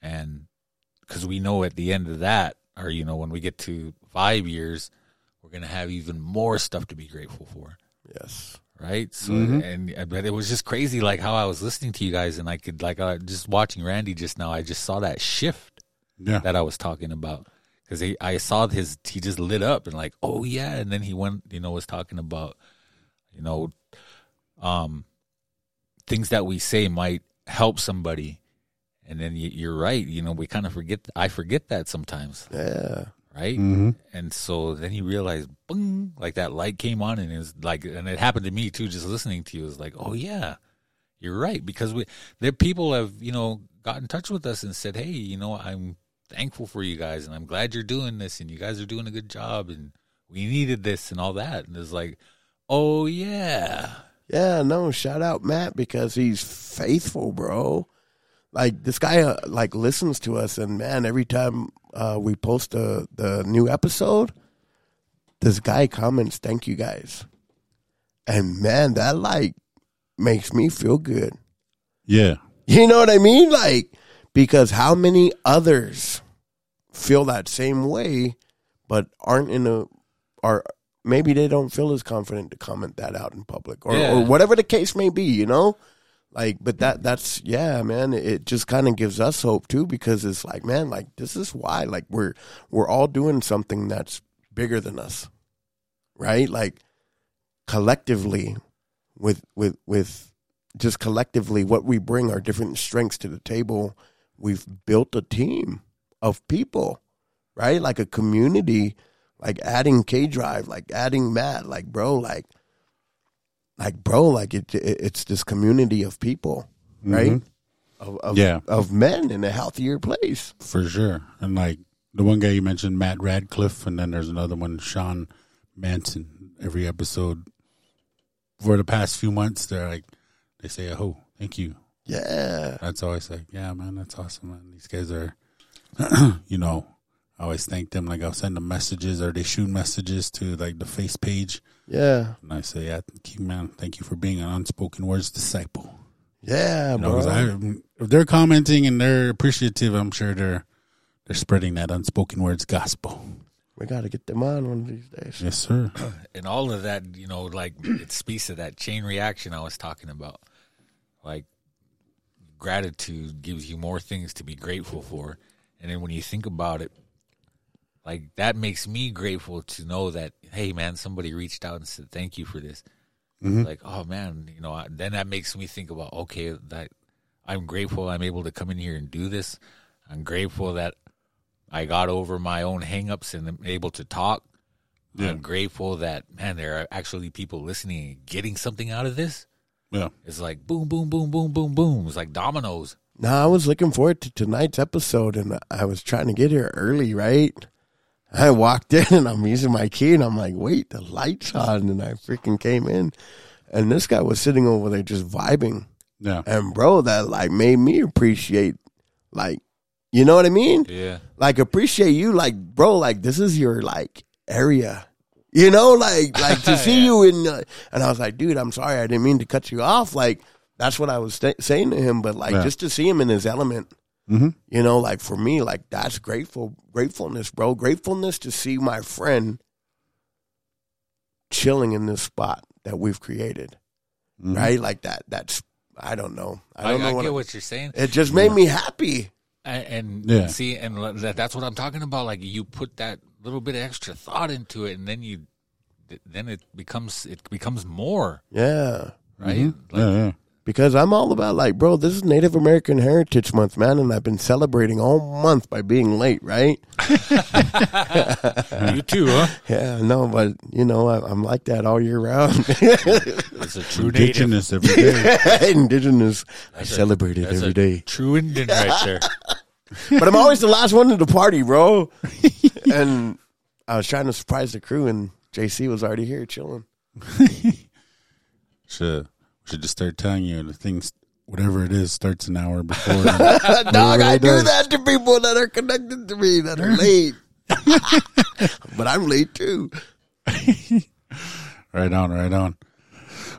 And because we know at the end of that, or, you know, when we get to five years, we're going to have even more stuff to be grateful for. yes. Right. So, and but it was just crazy, like how I was listening to you guys, and I could, like, uh, just watching Randy just now, I just saw that shift Yeah. that I was talking about because I saw his he just lit up and like oh yeah and then he went you know was talking about you know um things that we say might help somebody and then you, you're right you know we kind of forget I forget that sometimes Yeah. right Mm-hmm. and so then you realize boom like that light came on and it's like and it happened to me too just listening to you it's like oh yeah you're right because we there people have you know got in touch with us and said hey you know i'm thankful for you guys and i'm glad you're doing this and you guys are doing a good job and we needed this and all that and it's like oh yeah Yeah, no, shout out Matt because he's faithful, bro. Like this guy, uh, like listens to us, and man, every time uh, we post a, the new episode, this guy comments, "Thank you guys," and man, that like makes me feel good. Yeah. You know what I mean? Like because how many others feel that same way, but aren't in a are maybe they don't feel as confident to comment that out in public or, Yeah. or whatever the case may be. You know, like but that that's yeah, man. It just kind of gives us hope too because it's like man, like this is why like we're we're all doing something that's bigger than us, right? Like collectively with with with just collectively what we bring our different strengths to the table we've built a team of people right like a community like adding k drive like adding matt like bro like like bro like it, it it's this community of people mm-hmm. right of, of, Yeah. of men in a healthier place For sure. And like the one guy you mentioned, Matt Radcliffe, and then there's another one, Sean Manson. Every episode for the past few months, they're like, they say, oh, thank you. yeah That's always like, yeah, man, that's awesome, man. These guys are, [CLEARS THROAT] you know, I always thank them. Like I'll send them messages or they shoot messages to like the face page. Yeah And I say, yeah, thank you, man. Thank you for being an unspoken words disciple. yeah You know, bro 'cause I, if they're commenting and they're appreciative, I'm sure they're they're spreading that unspoken words gospel. we got to get them on one of these days Yes, sir. [CLEARS THROAT] and all of that, you know, like it speaks to that chain reaction I was talking about. Like gratitude gives you more things to be grateful for. And then when you think about it, like that makes me grateful to know that hey man somebody reached out and said thank you for this. Mm-hmm. Like oh man you know I- then that makes me think about okay that i'm grateful i'm able to come in here and do this. I'm grateful that i got over my own hangups and am able to talk. I'm grateful that man there are actually people listening and getting something out of this. Yeah. it's like boom boom boom boom boom boom. It's like dominoes. Now I was looking forward to tonight's episode, and I was trying to get here early, right? I walked in and I'm using my key, and I'm like, wait, the lights on, and I freaking came in, and this guy was sitting over there just vibing, Yeah. and bro, that like made me appreciate, like, you know what I mean? yeah Like appreciate you, like, bro, like this is your like area. You know, like [LAUGHS] like to see you in, uh, and I was like, dude, I'm sorry, I didn't mean to cut you off. Like that's what I was saying to him, but like Yeah. just to see him in his element, Mhm. you know, like for me, like that's grateful, gratefulness, bro, gratefulness to see my friend chilling in this spot that we've created, Mhm. right? Like that. That's I don't know. I i, don't I, know what, get what you're saying it just made me happy. and, and Yeah. see and that, that's what i'm talking about like you put that little bit of extra thought into it and then you then it becomes it becomes more Yeah. right Mm-hmm. Yeah, yeah. Because I'm all about like, bro, this is Native American Heritage Month, man, and I've been celebrating all month by being late, right? [LAUGHS] you too huh Yeah, no, but you know, I, I'm like that all year round. it's a true native Indigenous every day. [LAUGHS] Indigenous, I That's a- celebrate it that's every a day, true indian right there [LAUGHS] but I'm always the last one to the party, bro. and I was trying to surprise the crew, and JC was already here chilling. Should should just start telling you the things, whatever it is, starts an hour before. [LAUGHS] Dog, I do does. that to people that are connected to me that are late, [LAUGHS] but I'm late too. [LAUGHS] right on, right on.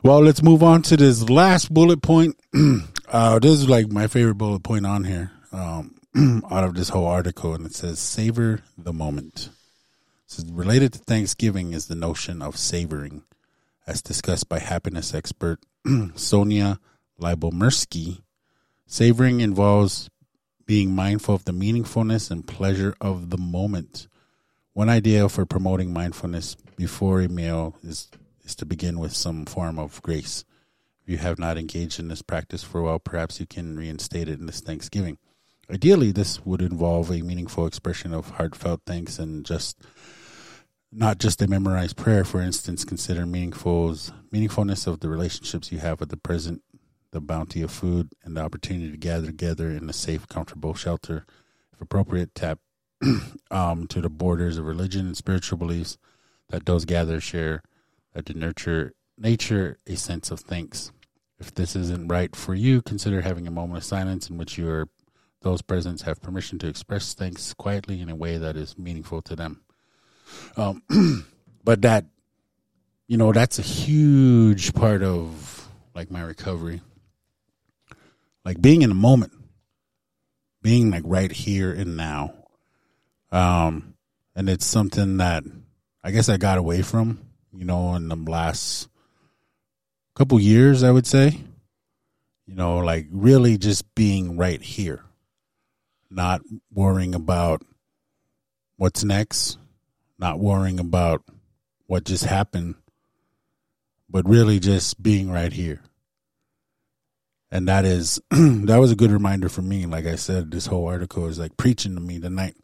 Well, let's move on to this last bullet point. [CLEARS THROAT] uh, this is like my favorite bullet point on here um, [CLEARS THROAT] out of this whole article, and it says savor the moment. So related to Thanksgiving is the notion of savoring, as discussed by happiness expert [CLEARS THROAT] Sonja Lyubomirsky. Savoring involves being mindful of the meaningfulness and pleasure of the moment. One idea for promoting mindfulness before a meal is is to begin with some form of grace. If you have not engaged in this practice for a while, perhaps you can reinstate it in this Thanksgiving. Ideally, this would involve a meaningful expression of heartfelt thanks and just not just a memorized prayer. For instance, consider meaningfuls meaningfulness of the relationships you have with the present, the bounty of food, and the opportunity to gather together in a safe, comfortable shelter. If appropriate, tap [CLEARS THROAT] um, to the borders of religion and spiritual beliefs that those gather share that to nurture nature a sense of thanks. If this isn't right for you, consider having a moment of silence in which your those presents have permission to express thanks quietly in a way that is meaningful to them. Um, [CLEARS THROAT] but that, you know, that's a huge part of like my recovery. Like being in the moment, being like right here and now. Um, and it's something that I guess I got away from, you know, in the last couple years, I would say. You know, like really just being right here, not worrying about what's next, not worrying about what just happened, but really just being right here. And that is, [CLEARS THROAT] that was a good reminder for me. Like I said, this whole article is like preaching to me tonight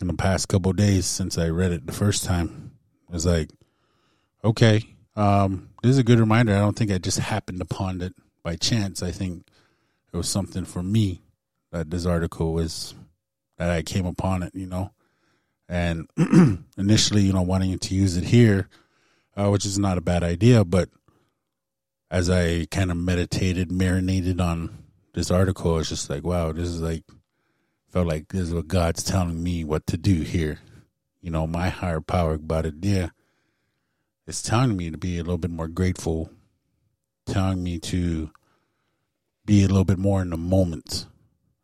in the past couple days since I read it the first time. It was like, okay, um, this is a good reminder. I don't think I just happened upon it by chance. I think it was something for me that this article was that I came upon it, you know, and [CLEARS THROAT] initially, you know, wanting to use it here, uh, which is not a bad idea, but as I kind of meditated, marinated on this article, it's just like, wow, this is like felt like this is what God's telling me what to do here. You know, my higher power, Badadia, is telling me to be a little bit more grateful, telling me to be a little bit more in the moment,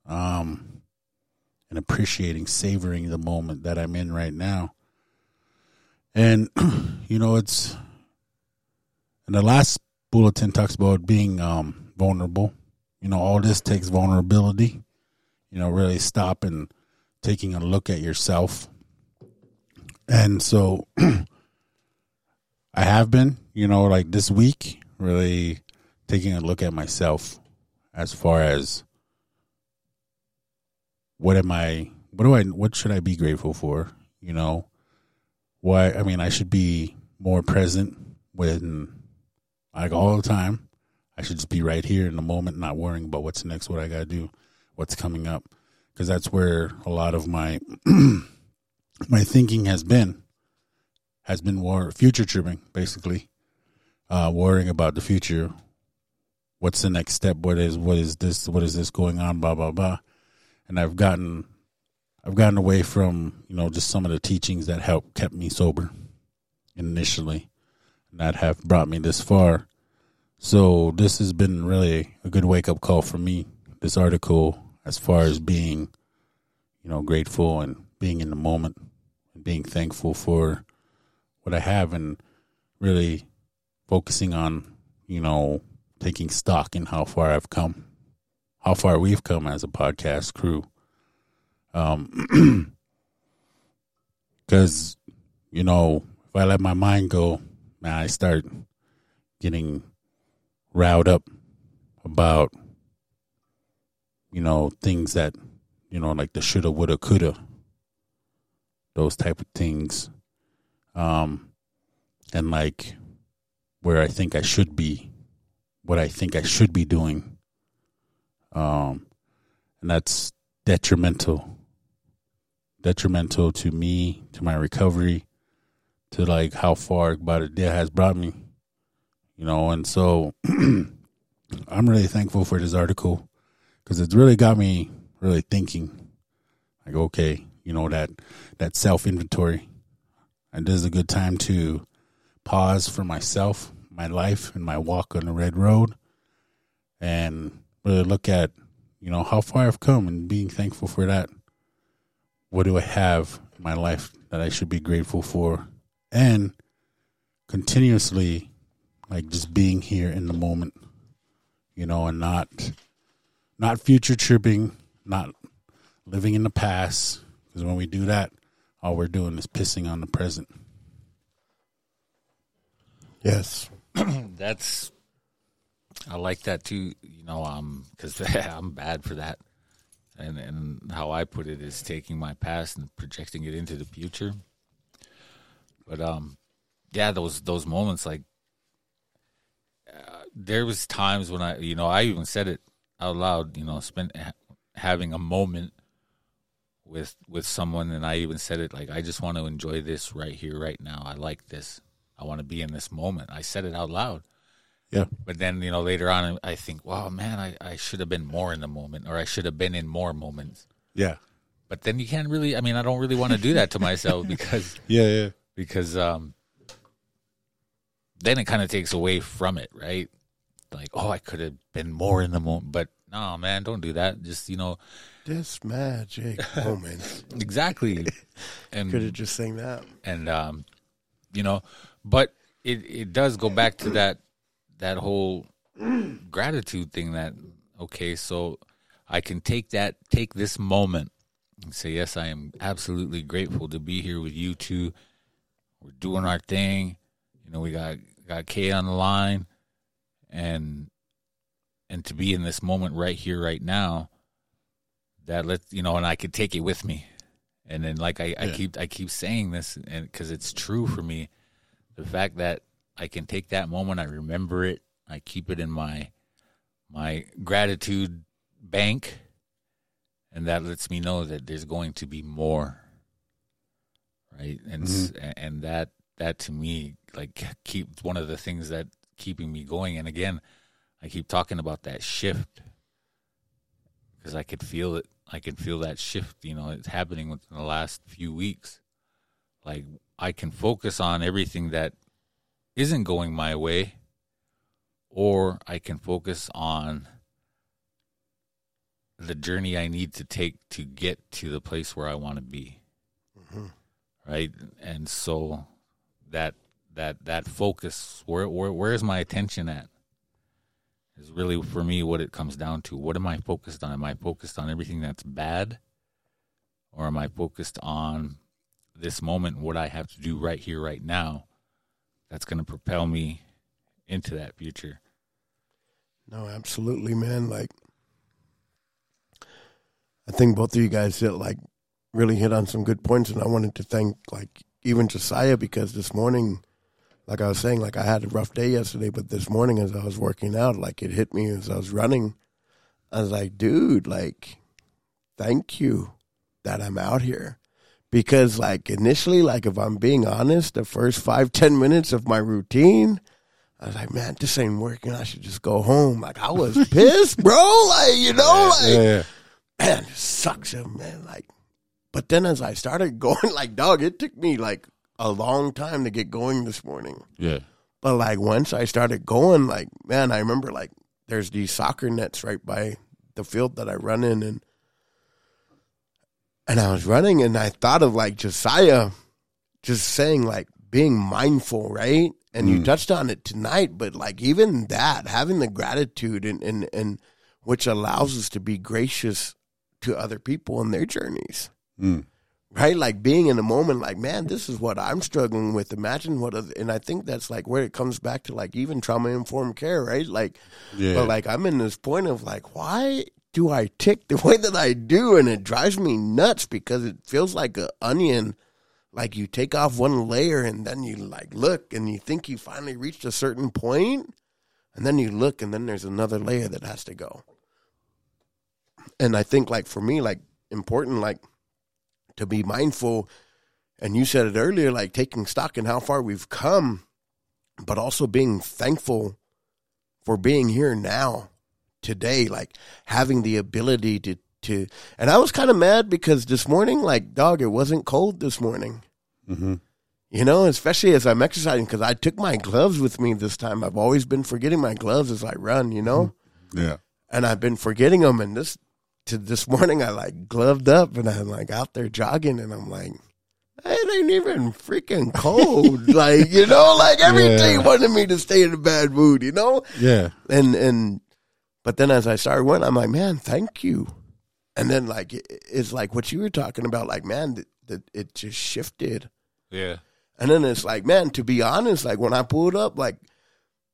um, and appreciating, savoring the moment that I'm in right now. And, [CLEARS THROAT] you know, it's, and the last bulletin talks about being um, vulnerable. You know, all this takes vulnerability you know, really stop and taking a look at yourself and so [CLEARS THROAT] I have been, you know, like this week, really taking a look at myself as far as what am I, what do I, what should I be grateful for? You know, why, I mean, I should be more present when, like all the time. I should just be right here in the moment, not worrying about what's next, what I got to do, what's coming up. Because that's where a lot of my [CLEARS THROAT] my thinking has been has been war future tripping, basically, uh, worrying about the future. What's the next step? What is what is this? What is this going on? Blah blah blah. And I've gotten I've gotten away from you know just some of the teachings that helped kept me sober initially, and that have brought me this far. So this has been really a good wake up call for me. This article, as far as being, you know, grateful and being in the moment and being thankful for what I have and really focusing on, you know, taking stock in how far I've come, how far we've come as a podcast crew. Um, [CLEARS THROAT] because you know, if I let my mind go, man, I start getting riled up about you know things that you know like the shoulda woulda coulda those type of things um and like where i think i should be what i think i should be doing um and that's detrimental detrimental to me to my recovery to like how far about it has brought me you know? And so [CLEARS THROAT] i'm really thankful for this article because it's really got me really thinking like okay you know that that self inventory and this is a good time to pause for myself my life and my walk on the red road. And really look at you know how far i've come and being thankful for that. What do i have in my life that i should be grateful for? And continuously like just being here in the moment you know and not not future tripping not living in the past. Because when we do that all we're doing is pissing on the present. Yes. [CLEARS THROAT] That's I like that too. You know, um, because [LAUGHS] I'm bad for that, and and how I put it is taking my past and projecting it into the future. But um, yeah, those those moments like uh, there was times when I, you know, I even said it out loud. You know, spent ha- having a moment with with someone, and I even said it like, I just want to enjoy this right here, right now. I like this. I want to be in this moment. I said it out loud. Yeah But then, you know, later on, I think, wow, man, I, I should have been more in the moment, or I should have been in more moments. yeah But then you can't really. I mean, I don't really want to do that to myself [LAUGHS] because yeah yeah because um, then it kind of takes away from it, right? Like, oh, I could have been more in the moment, but no, man, don't do that. Just you know, This magic moment. [LAUGHS] exactly, and Could have just sang that. and um, you know, but it it does go back to that that whole gratitude thing. That okay, so I can take that take this moment and say, yes, I am absolutely grateful to be here with you two. We're doing our thing. You know, we got got Kay on the line, and and to be in this moment right here, right now. That let you know, and I could take it with me. And then, like I, I keep, I keep saying this, and because it's true for me, the fact that I can take that moment, I remember it, I keep it in my my gratitude bank, and that lets me know that there's going to be more, right? And s mm-hmm. and that that to me, like, keep one of the things that keeping me going. And again, I keep talking about that shift because I could feel it. I can feel that shift. You know, it's happening within the last few weeks. Like I can focus on everything that isn't going my way, or I can focus on the journey I need to take to get to the place where I want to be. Mm-hmm. Right, and so that that that focus, where where where's my attention at? is really for me what it comes down to. What am I focused on? Am I focused on everything that's bad? Or am I focused on this moment, what I have to do right here, right now, that's going to propel me into that future. No, absolutely, man. Like, I think both of you guys hit like really hit on some good points, and I wanted to thank like even Josiah because this morning, like I was saying, like I had a rough day yesterday, but this morning as I was working out, like it hit me as I was running. I was like, dude, like, thank you that I'm out here. Because like initially, like if I'm being honest, the first five, ten minutes of my routine, I was like, man, this ain't working. I should just go home. Like I was [LAUGHS] pissed, bro. Like, you know, like Yeah. man, it sucks, man. Like, but then as I started [LAUGHS] going, like, dog, it took me like a long time to get going this morning. Yeah. But like once I started going, like, man, I remember like there's these soccer nets right by the field that I run in, and and I was running, and I thought of like Josiah, just saying like being mindful, right? And you touched on it tonight, but like even that, having the gratitude and and and which allows us to be gracious to other people in their journeys Mm. right? Like being in the moment, like, man, this is what I'm struggling with. Imagine what, other, and I think that's like where it comes back to like even trauma informed care, right? Like, Yeah. but like I'm in this point of like, why do I tick the [LAUGHS] way that I do? And it drives me nuts because it feels like an onion. Like you take off one layer and then you like look and you think you finally reached a certain point, and then you look and then there's another layer that has to go. And I think like for me, like important, like to be mindful and you said it earlier like taking stock in how far we've come but also being thankful for being here now today like having the ability to to and i was kind of mad because this morning like dog it wasn't cold this morning Mm-hmm. you know especially as i'm exercising because i took my gloves with me this time i've always been forgetting my gloves as i run you know Yeah. and I've been forgetting them. And this to this [LAUGHS] morning, I like gloved up and I'm like out there jogging, and I'm like, it ain't even freaking cold. [LAUGHS] like you know, like everything Yeah. wanted me to stay in a bad mood, you know. Yeah. And and but then as I started going, I'm like, man, thank you. And then like it's like what you were talking about, like man, that it just shifted. Yeah. And then it's like, man, to be honest, like when I pulled up, like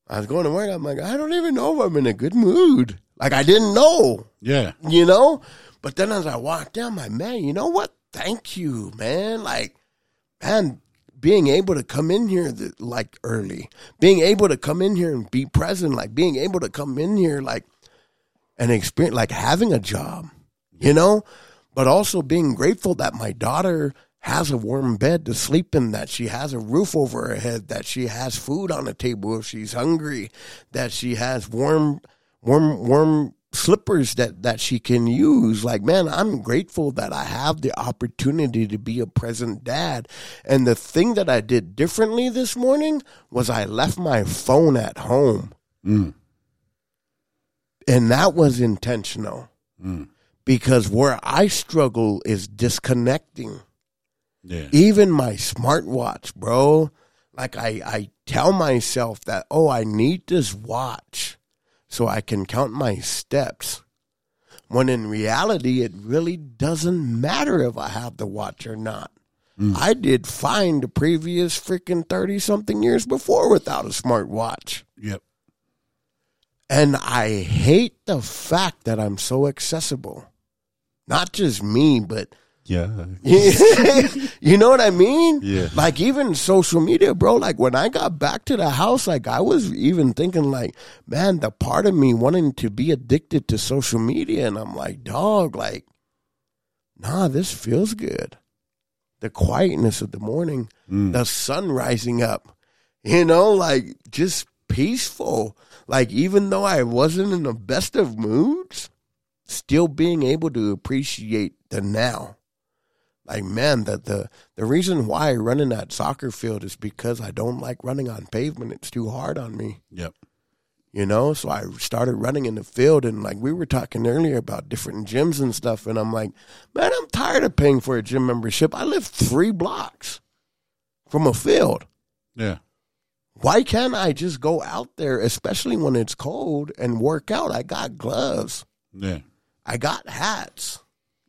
I was going to work, I'm like, I don't even know if I'm in a good mood. Like I didn't know, Yeah. you know? But then as I walked down, my man, you know what? Thank you, man. Like, man, being able to come in here like early, being able to come in here and be present, like being able to come in here like and experience like having a job, you know, but also being grateful that my daughter has a warm bed to sleep in, that she has a roof over her head, that she has food on the table if she's hungry, that she has warm, warm, warm slippers that, that she can use. Like, man, I'm grateful that I have the opportunity to be a present dad. And the thing that I did differently this morning was I left my phone at home. Mm. And that was intentional Mm. because where I struggle is disconnecting. Yeah. Even my smartwatch, bro. Like I, I tell myself that, oh, I need this watch so I can count my steps. When in reality, it really doesn't matter if I have the watch or not. I did fine the previous freaking 30 something years before without a smartwatch. Yep. And I hate the fact that I'm so accessible. Not just me, but Yeah. [LAUGHS] you know what I mean? Yeah. Like even social media, bro. Like when I got back to the house, like I was even thinking, like, man, the part of me wanting to be addicted to social media, and I'm like, dog, like, nah, this feels good. The quietness of the morning, mm. the sun rising up, you know, like just peaceful. Like even though I wasn't in the best of moods, still being able to appreciate the now like man the, the the reason why i run in that soccer field is because i don't like running on pavement it's too hard on me Yep. you know so i started running in the field and like we were talking earlier about different gyms and stuff and i'm like man i'm tired of paying for a gym membership i live three blocks from a field Yeah. Why can't i just go out there especially when it's cold and work out i got gloves Yeah. I got hats.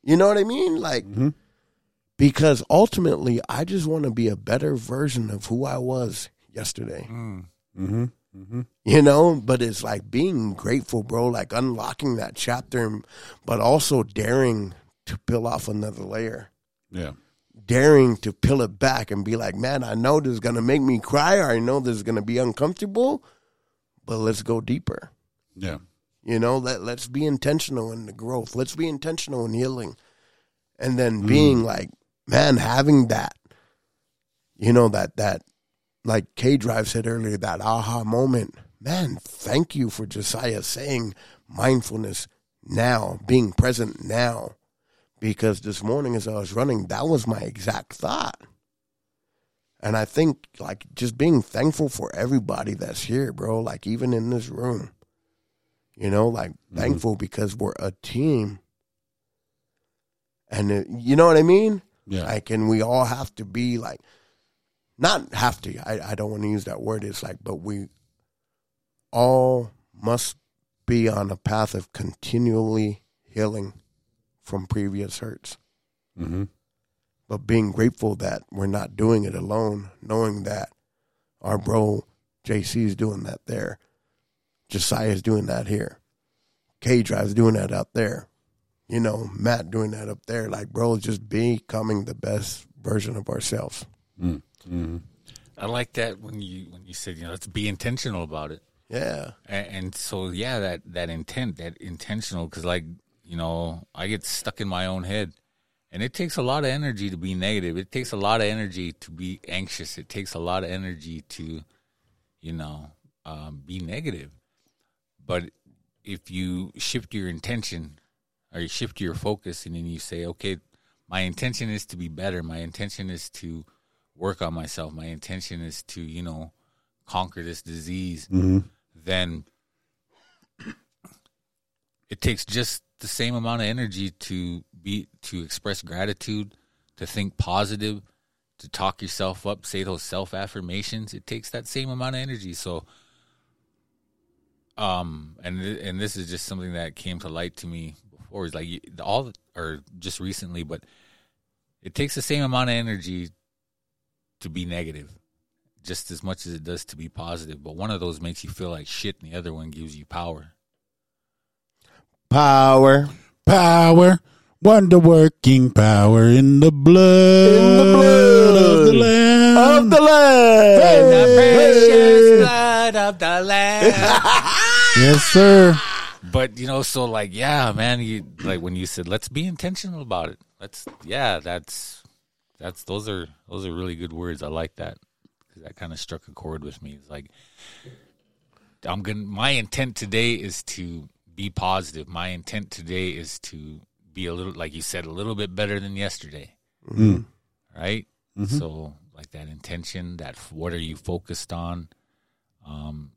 You know what I mean? Like because ultimately I just want to be a better version of who I was yesterday. Mm-hmm. Mm-hmm. You know, but it's like being grateful, bro, like unlocking that chapter, but also daring to peel off another layer, Yeah. Daring to peel it back and be like, man, I know this is going to make me cry or I know this is going to be uncomfortable, but let's go deeper. Yeah. You know, let let's be intentional in the growth. Let's be intentional in healing. And then mm. being like, man, having that, you know, that that like K Drive said earlier, that aha moment. Man, thank you for Josiah saying mindfulness now, being present now. Because this morning as I was running, that was my exact thought. And I think like just being thankful for everybody that's here, bro, like even in this room. You know, like mm-hmm. thankful because we're a team. And it, you know what I mean? Yeah. Like, and we all have to be like, not have to. I, I don't want to use that word. It's like, but we all must be on a path of continually healing from previous hurts. mm-hmm. But being grateful that we're not doing it alone, knowing that our bro JC is doing that there, Josiah is doing that here, K Drive's doing that out there, you know, Matt doing that up there. Like, bro, just becoming the best version of ourselves. Mm-hmm. I like that when you when you said you know let's be intentional about it. Yeah. And, and so, yeah, that that intent, that intentional, because like you know, I get stuck in my own head, and it takes a lot of energy to be negative. It takes a lot of energy to be anxious. It takes a lot of energy to, you know, um, be negative. But if you shift your intention, or you shift your focus, and then you say, okay, my intention is to be better. My intention is to work on myself. My intention is to, you know, conquer this disease then it takes just the same amount of energy to be to express gratitude, to think positive, to talk yourself up, say those self affirmations. It takes that same amount of energy. So, um, and and this is just something that came to light to me before. Is like all or just recently, but it takes the same amount of energy to be negative just as much as it does to be positive. But one of those makes you feel like shit, and the other one gives you power. Power. Power. Wonder working power in the blood, In the blood of the Lamb. Of the land. precious blood of the Lamb. [LAUGHS] yes, sir. but you know, so like, yeah, man, you like when you said, let's be intentional about it. Let's, yeah, that's that's those are those are really good words. I like that because that kind of struck a chord with me. It's like I'm gonna. My intent today is to be positive. My intent today is to be a little, like you said, a little bit better than yesterday. Right. So, like that intention, that what are you focused on? Um,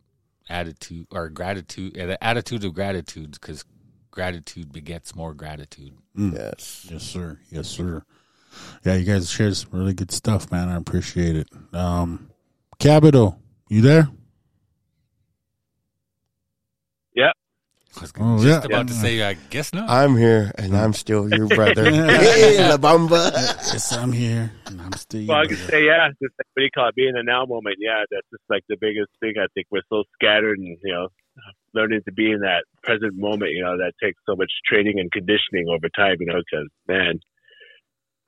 attitude or gratitude, uh, the attitude of gratitude, because gratitude begets more gratitude. Yes. Yes, sir. Yes, sir. Yeah, you guys shared some really good stuff, man. I appreciate it. Um, Capital, you there? Yeah. I was Oh, just yeah. about to say, I guess not. I'm here and I'm still your brother. [LAUGHS] hey, La Bamba. [LAUGHS] Yes, I'm here, and I'm still. Well, I your could brother. say, yeah, just like, what do you call it? Being a now moment. Yeah, that's just like the biggest thing. I think we're so scattered and, you know, learning to be in that present moment, you know, that takes so much training and conditioning over time, you know, because, man,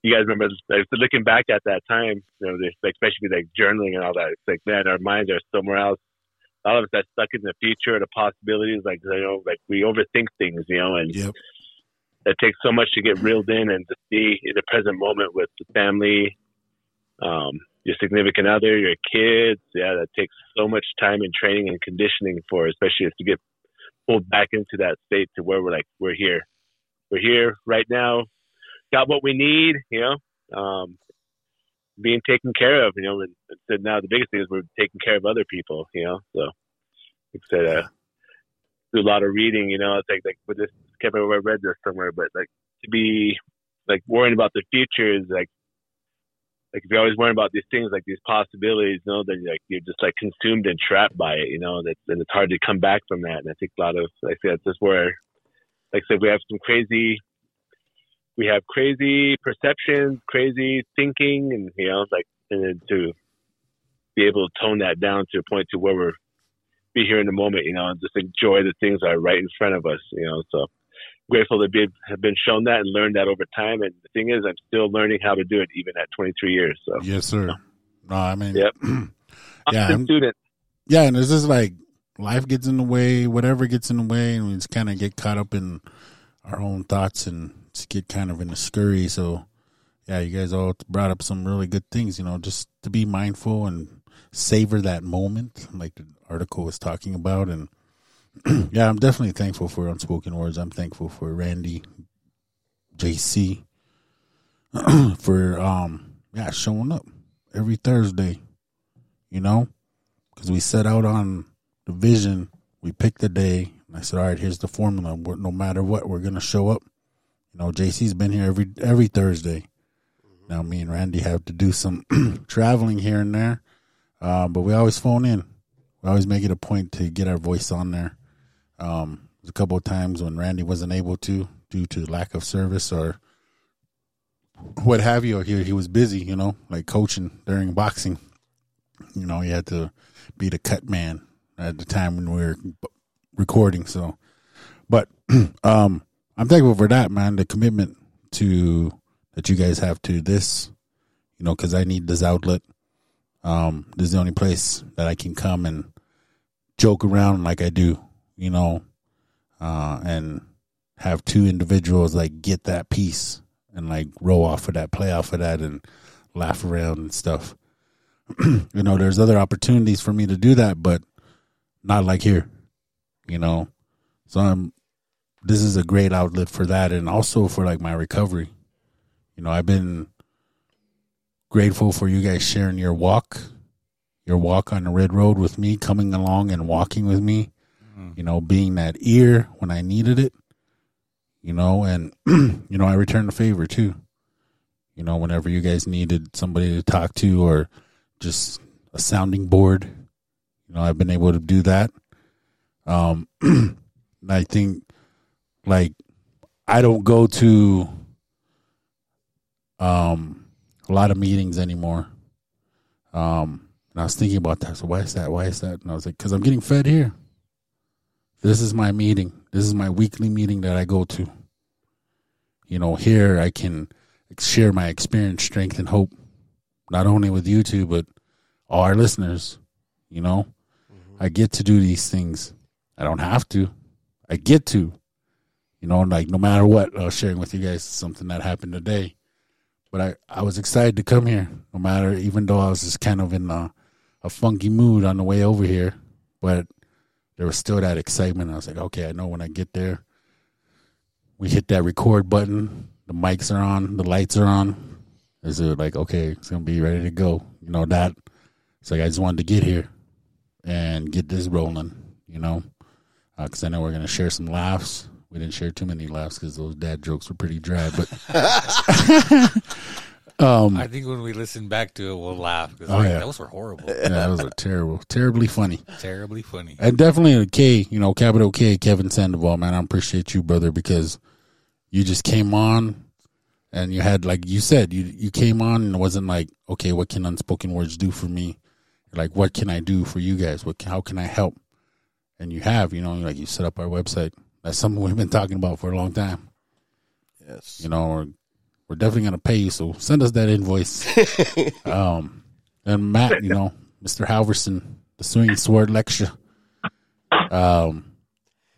you guys remember, like, looking back at that time, you know, this- like, especially like journaling and all that, it's like, man, our minds are somewhere else. All of us are stuck in the future, the possibilities, like, you know, like we overthink things, you know, and Yep. it takes so much to get reeled in and to be in the present moment with the family, um, your significant other, your kids. Yeah, that takes so much time and training and conditioning for, especially to get pulled back into that state to where we're like, we're here, we're here right now, got what we need, you know, um, being taken care of, you know, and, and now the biggest thing is we're taking care of other people, you know, so like I said, uh, do a lot of reading, you know, it's like, like with this, can't remember I read this somewhere, but like to be like worrying about the future is like, like if you're always worrying about these things, like these possibilities, you know, then like you're just like consumed and trapped by it, you know, that and it's hard to come back from that. And I think a lot of, like I that's just where, like I said, we have some crazy we have crazy perceptions, crazy thinking, and you know, like and then to be able to tone that down to a point to where we're be here in the moment, you know, and just enjoy the things that are right in front of us, you know. So grateful to be have been shown that and learned that over time. And the thing is, I'm still learning how to do it even at 23 years. So Yes, sir. No, I mean, Yep. [CLEARS THROAT] yeah, I'm I'm- student. yeah, and it's just like life gets in the way, whatever gets in the way, and we just kind of get caught up in our own thoughts and just get kind of in a scurry. So, yeah, you guys all brought up some really good things, you know, just to be mindful and savor that moment, like the article was talking about. And [CLEARS THROAT] yeah, I'm definitely thankful for Unspoken Words. I'm thankful for Randy, JC, [CLEARS THROAT] for um, yeah, showing up every Thursday, you know, because we set out on the vision. We picked the day, and I said, "All right, here's the formula. No matter what, we're gonna show up." You know, JC's been here every every Thursday. Now, me and Randy have to do some [CLEARS THROAT] traveling here and there, uh, but we always phone in. We always make it a point to get our voice on there. Um, there's a couple of times when Randy wasn't able to due to lack of service or what have you, or he, he was busy, you know, like coaching during boxing. You know, he had to be the cut man at the time when we were recording. So, but [CLEARS THROAT] um, I'm thankful for that, man. The commitment to that you guys have to this, you know, because I need this outlet. Um, this is the only place that I can come and joke around like I do, you know, uh, and have two individuals like get that piece and like roll off of that, play off of that, and laugh around and stuff. [CLEARS THROAT] you know, there's other opportunities for me to do that, but not like here, you know. So I'm. This is a great outlet for that, and also for like my recovery. You know, I've been grateful for you guys sharing your walk, your walk on the red road with me, coming along and walking with me. You know, being that ear when I needed it. You know, and [CLEARS THROAT] you know, I returned the favor too. You know, whenever you guys needed somebody to talk to or just a sounding board, you know, I've been able to do that. Um, [CLEARS THROAT] I think like I don't go to um a lot of meetings anymore. Um, and I was thinking about that. So why is that? Why is that? And I was like, because I'm getting fed here. This is my meeting. This is my weekly meeting that I go to. You know, here I can share my experience, strength, and hope, not only with you two, but all our listeners. You know, I get to do these things. I don't have to. I get to. You know, like no matter what, I was sharing with you guys something that happened today. But I, I was excited to come here, no matter, even though I was just kind of in a, a funky mood on the way over here. But there was still that excitement. I was like, okay, I know when I get there, we hit that record button, the mics are on, the lights are on. Is it like, okay, it's going to be ready to go? You know, that. It's like, I just wanted to get here and get this rolling, you know, uh, because I know we're going to share some laughs. We didn't share too many laughs because those dad jokes were pretty dry, but [LAUGHS] um, I think when we listen back to it, we'll laugh because Oh, yeah. those were horrible, yeah, those are terrible, terribly funny. terribly funny. And definitely a K, you know, capital K, Kevin Sandoval, man. I appreciate you, brother, because you just came on and you had, like you said, you you came on and it wasn't like, okay, what can unspoken words do for me? Like, what can I do for you guys? What, how can I help? And you have, you know, like you set up our website. That's something we've been talking about for a long time. Yes. You know, we're, we're definitely going to pay you. So send us that invoice. [LAUGHS] um, and Matt, you know, Mr. Halverson, the swinging sword lecture. Um,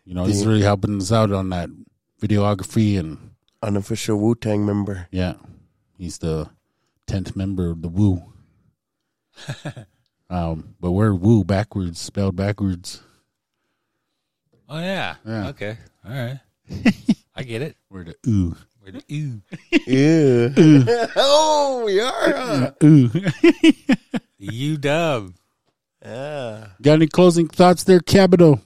you know, he's really helping us out on that videography and Unofficial Wu Tang member. yeah, he's the tenth member of the Wu. [LAUGHS] um, but we're Woo backwards, spelled backwards. Oh yeah. Yeah. Okay. All right. I get it. We're the Ooh. We're the- Ew. [LAUGHS] Yeah. oh, we are. Huh? Ooh. You dub. Yeah. Got any closing thoughts there, Cabito?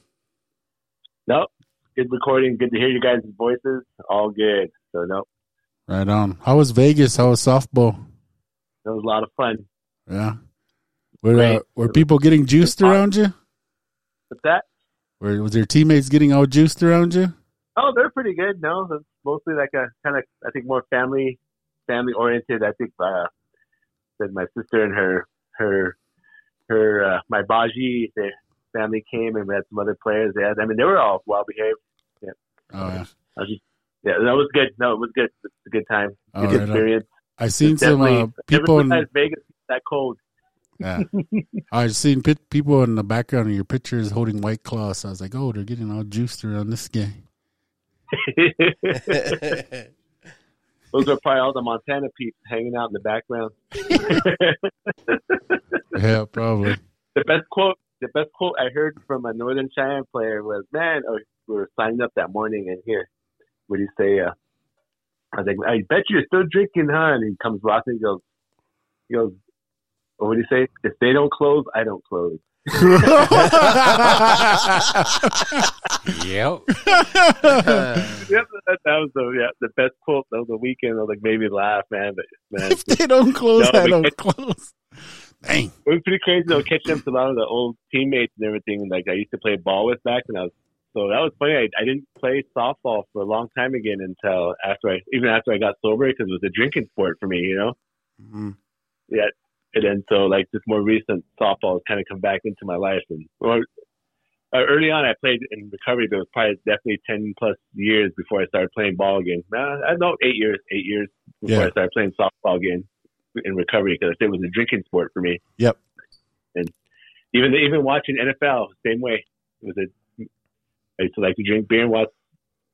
Nope. Good recording. Good to hear you guys' voices. All good. So nope. Right on. How was Vegas? How was softball? That was a lot of fun. Yeah. Were uh, were people getting juiced around you? What's that? Or was your teammates getting all juiced around you? Oh, they're pretty good. No, mostly like a kind of I think more family family oriented. I think uh, that my sister and her her her uh, my baji their family came and we had some other players. They had, I mean they were all well behaved. Oh yeah. I was just yeah, that was good. No, it was good. It's a good time. Oh, Good on. experience. I seen some uh, people. In, Vegas that cold. Yeah. [LAUGHS] I've seen pit, people in the background of your pictures holding white claws. So I was like, oh, they're getting all juiced around this guy. [LAUGHS] Those are probably all the Montana peeps hanging out in the background. [LAUGHS] Yeah, probably. the best quote the best quote I heard from a Northern Cheyenne player was, "Man, oh, we were signing up that morning, and here, what do you say? Uh, I was like, I bet you're still drinking, huh?" And he comes walking, he goes, he goes, well, what do you say? If they don't close, I don't close. [LAUGHS] Yep. [LAUGHS] Yep, that, that was the yeah the best quote of the weekend. I was like, made me laugh, man. But man, if they don't close, No, I don't can't- close. Dang. it was pretty crazy though, catching up to a lot of the old teammates and everything. Like I used to play ball with back when I was. So that was funny. I, I didn't play softball for a long time again until after I, even after I got sober, because it was a drinking sport for me, you know. Mhm. Yeah, and then so like this more recent softball has kind of come back into my life, and well, uh, early on I played in recovery, but it was probably definitely ten plus years before I started playing ball again. Uh, I know eight years, eight years before Yeah. I started playing softball again in recovery because it was a drinking sport for me. Yep. And even even watching NFL, same way. It was a I used to like to drink beer and watch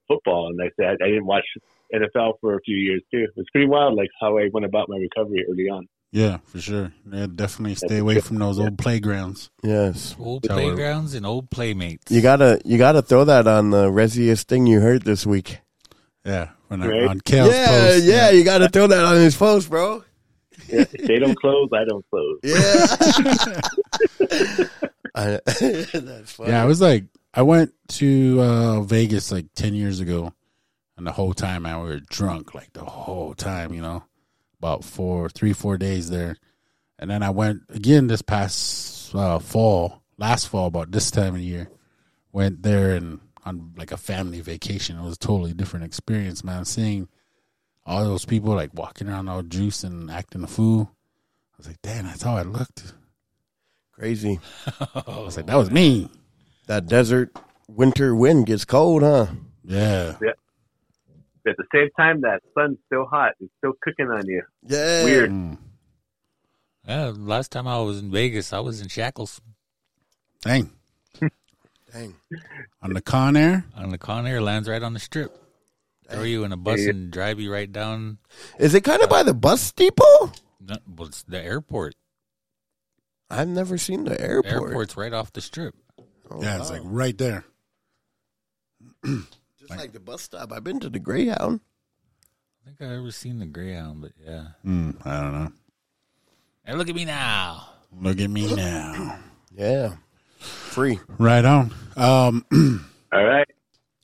football, and like I said, I didn't watch NFL for a few years too. It was pretty wild, like how I went about my recovery early on. Yeah, for sure. Yeah, definitely stay away from those old playgrounds. Yes. Old Tell her. playgrounds and old playmates. You gotta you gotta throw that on the resiest thing you heard this week. Yeah, when I, on Kale's yeah, post. yeah, you gotta throw that on his post, bro. Yeah, if they don't close, I don't close. Yeah. [LAUGHS] [LAUGHS] I, [LAUGHS] that's funny. Yeah, I was like, I went to uh, Vegas like 10 years ago, and the whole time, I we were drunk like the whole time, you know, about four, three, four days there. And then I went again this past uh, fall, last fall, about this time of year, went there and on like a family vacation. It was a totally different experience, man. Seeing all those people like walking around all juice and acting a fool. I was like, damn, that's how I looked. Crazy. [LAUGHS] I was like, that was me. That desert winter wind gets cold, huh? Yeah. But at the same time, that sun's still hot. It's still cooking on you. Yeah. Weird. Mm. Yeah, last time I was in Vegas, I was in shackles Dang. [LAUGHS] Dang. On the Con Air? on the Con Air. Lands right on the strip. Throw you in a bus Yeah. and drive you right down. Is it kind of by the bus depot? No, well, it's the airport. I've never seen the airport. Airport's right off the strip. Oh, yeah, it's like right there. [CLEARS THROAT] just like the bus stop. I've been to the Greyhound. I think I ever seen the Greyhound, but yeah. Mm, I don't know. Hey, look at me now. Look at me now. [CLEARS THROAT] Yeah. Free. right on. Um, [CLEARS THROAT] All right.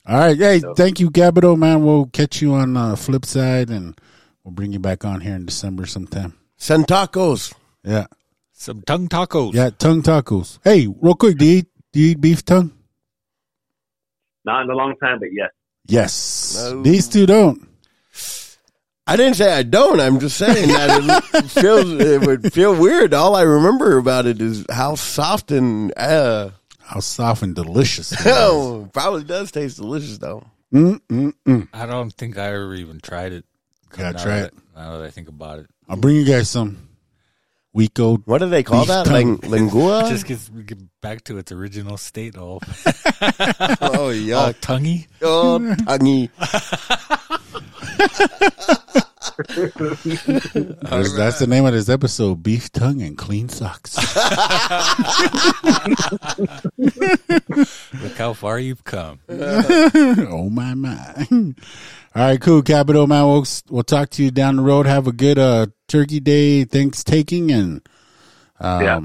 all right. Hey, So- thank you, Gabido, man. We'll catch you on the flip side and we'll bring you back on here in December sometime. Send tacos. Yeah. Some tongue tacos. Yeah, tongue tacos. Hey, real quick, do you eat, do you eat beef tongue? Not in a long time, but yes. Yes. No. These two don't. I didn't say I don't. I'm just saying that it [LAUGHS] feels it would feel weird. All I remember about it is how soft and uh, How soft and delicious. it [LAUGHS] is. oh, probably does taste delicious though. Mm, mm, mm. I don't think I ever even tried it. Yeah, Now try that- it. Now that I think about it. I'll bring you guys some week old. What do they call that? Ling- lengua? [LAUGHS] Just gets we get back to its original state. [LAUGHS] All, oh all yeah. tonguey. Oh, tonguey. [LAUGHS] That's, that's the name of this episode Beef Tongue and Clean Socks. Look how far you've come. oh my my! All right, cool, Capital man. We'll we'll talk to you down the road. Have a good uh Turkey Day thanks taking and um yeah.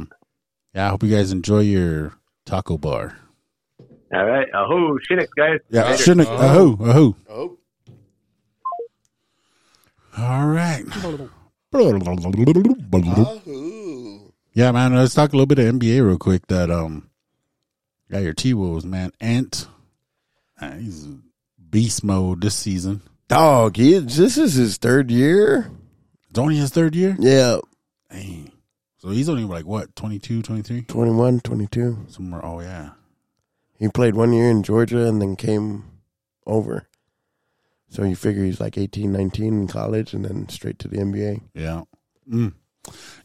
Yeah. I hope you guys enjoy your taco bar. All right. Ahoo, Shinnick, guys. Yeah, Later. shouldn't ahoo ahoo. Oh. All right. Ooh. Yeah, man. Let's talk a little bit of NBA real quick. That um, got your T Wolves, man. Ant, uh, he's beast mode this season. Dog, he this is his third year. It's only his third year. Yeah, Dang. So he's only like what 22, 23? 21, 22. somewhere. Oh yeah. He played one year in Georgia and then came over. So you figure he's like 18, 19 in college and then straight to the NBA. Yeah. Mm.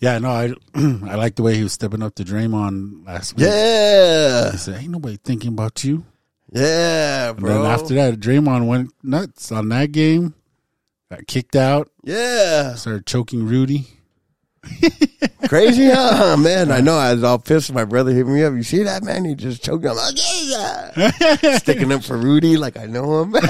Yeah, no, I [CLEARS THROAT] I like the way he was stepping up to Draymond last week. Yeah. He said, Ain't nobody thinking about you. Yeah, And bro. then after that, Draymond went nuts on that game, got kicked out, yeah. started choking Rudy. [LAUGHS] Crazy, huh? Man, I know. I was all pissed. My brother hit me up. You see that, man? He just choked him. I'm like, yeah, yeah. [LAUGHS] Sticking up for Rudy like I know him. [LAUGHS] like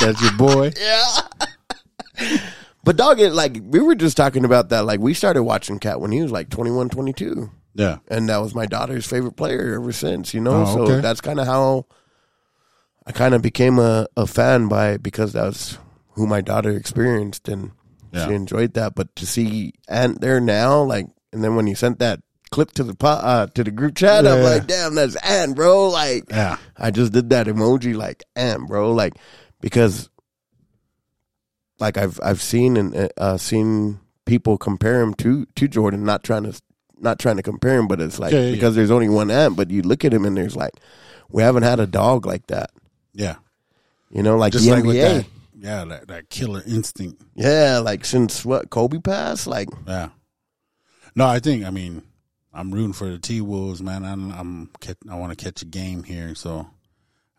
that's your boy. yeah. But dog, it like we were just talking about that. Like we started watching KAT when he was like 21, 22. Yeah. and that was my daughter's favorite player ever since. You know, Oh, so okay. that's kind of how I kind of became a, a fan by because that was who my daughter experienced, and Yeah. she enjoyed that. But to see Ant there now, like, and then when you sent that clip to the po- uh, to the group chat, I'm like, damn, that's Ant, bro. Like, Yeah. I just did that emoji, like Ant, bro, like because like I've I've seen and uh, seen people compare him to to Jordan, not trying to not trying to compare him, but it's like Yeah, yeah, yeah. because there's only one ant, but you look at him and there's like we haven't had a dog like that, Yeah. you know, like Just the like NBA. Yeah, that, that killer instinct. yeah, like since what Kobe passed, like Yeah. No, I think I mean I'm rooting for the T Wolves, man. I'm, I'm I want to catch a game here, so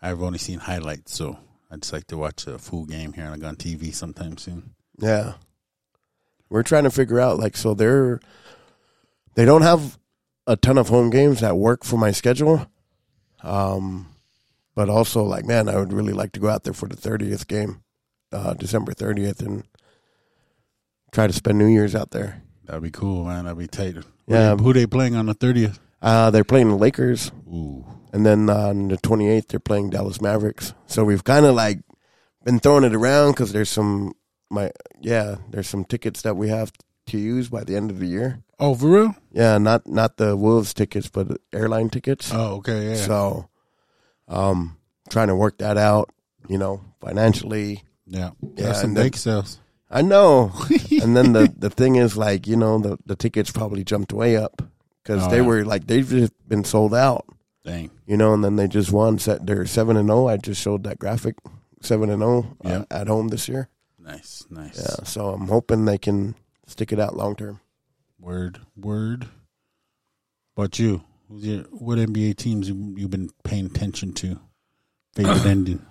I've only seen highlights. So I'd just like to watch a full game here like on TV sometime soon. Yeah. We're trying to figure out like so they're they don't have a ton of home games that work for my schedule. Um but also like man, I would really like to go out there for the 30th game, uh December 30th and try to spend New Year's out there. That'd be cool, man. That'd be tight. Who Yeah. they, who they playing on the thirtieth? Uh they're playing the Lakers Ooh, and then on the 28th they're playing Dallas Mavericks. So we've kind of like been throwing it around cuz there's some my yeah, there's some tickets that we have to use by the end of the year. oh for real? Yeah, not not the Wolves tickets, but airline tickets. Oh, okay, yeah, So, um, trying to work that out, you know, financially. Yeah. Yeah, That's some and then- bake sales. I know. [LAUGHS] and then the the thing is, like, you know, the the tickets probably jumped way up because Oh, they yeah. were like they've just been sold out, Dang. you know, and then they just won. Set they're seven and zero. I just showed that graphic, seven and zero Yeah. uh, at home this year. Nice, nice. Yeah, so I'm hoping they can stick it out long term. Word, word. But you, who's your, what NBA teams you, you've been paying attention to? Favorite [COUGHS] ending?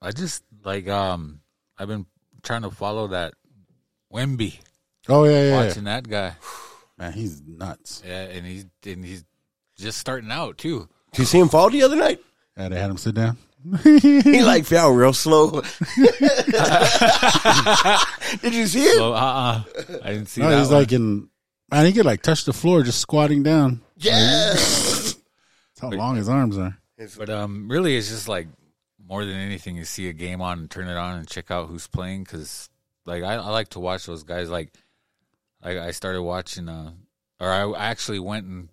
I just like um I've been trying to follow that Wemby, Oh yeah, yeah, yeah. watching that guy. [SIGHS] Man, he's nuts. Yeah, and he's and he's just starting out too. Did you see him fall the other night? Yeah, they had him sit down. [LAUGHS] He like fell real slow. [LAUGHS] Did you see it? So uh uh I didn't see No, that. he's one. like in. Man, he could like touch the floor just squatting down. Yeah. That's how long his arms are. But um, really, it's just like more than anything, you see a game on and turn it on and check out who's playing because, like, I, I like to watch those guys. Like, I, I started watching, uh, or I actually went and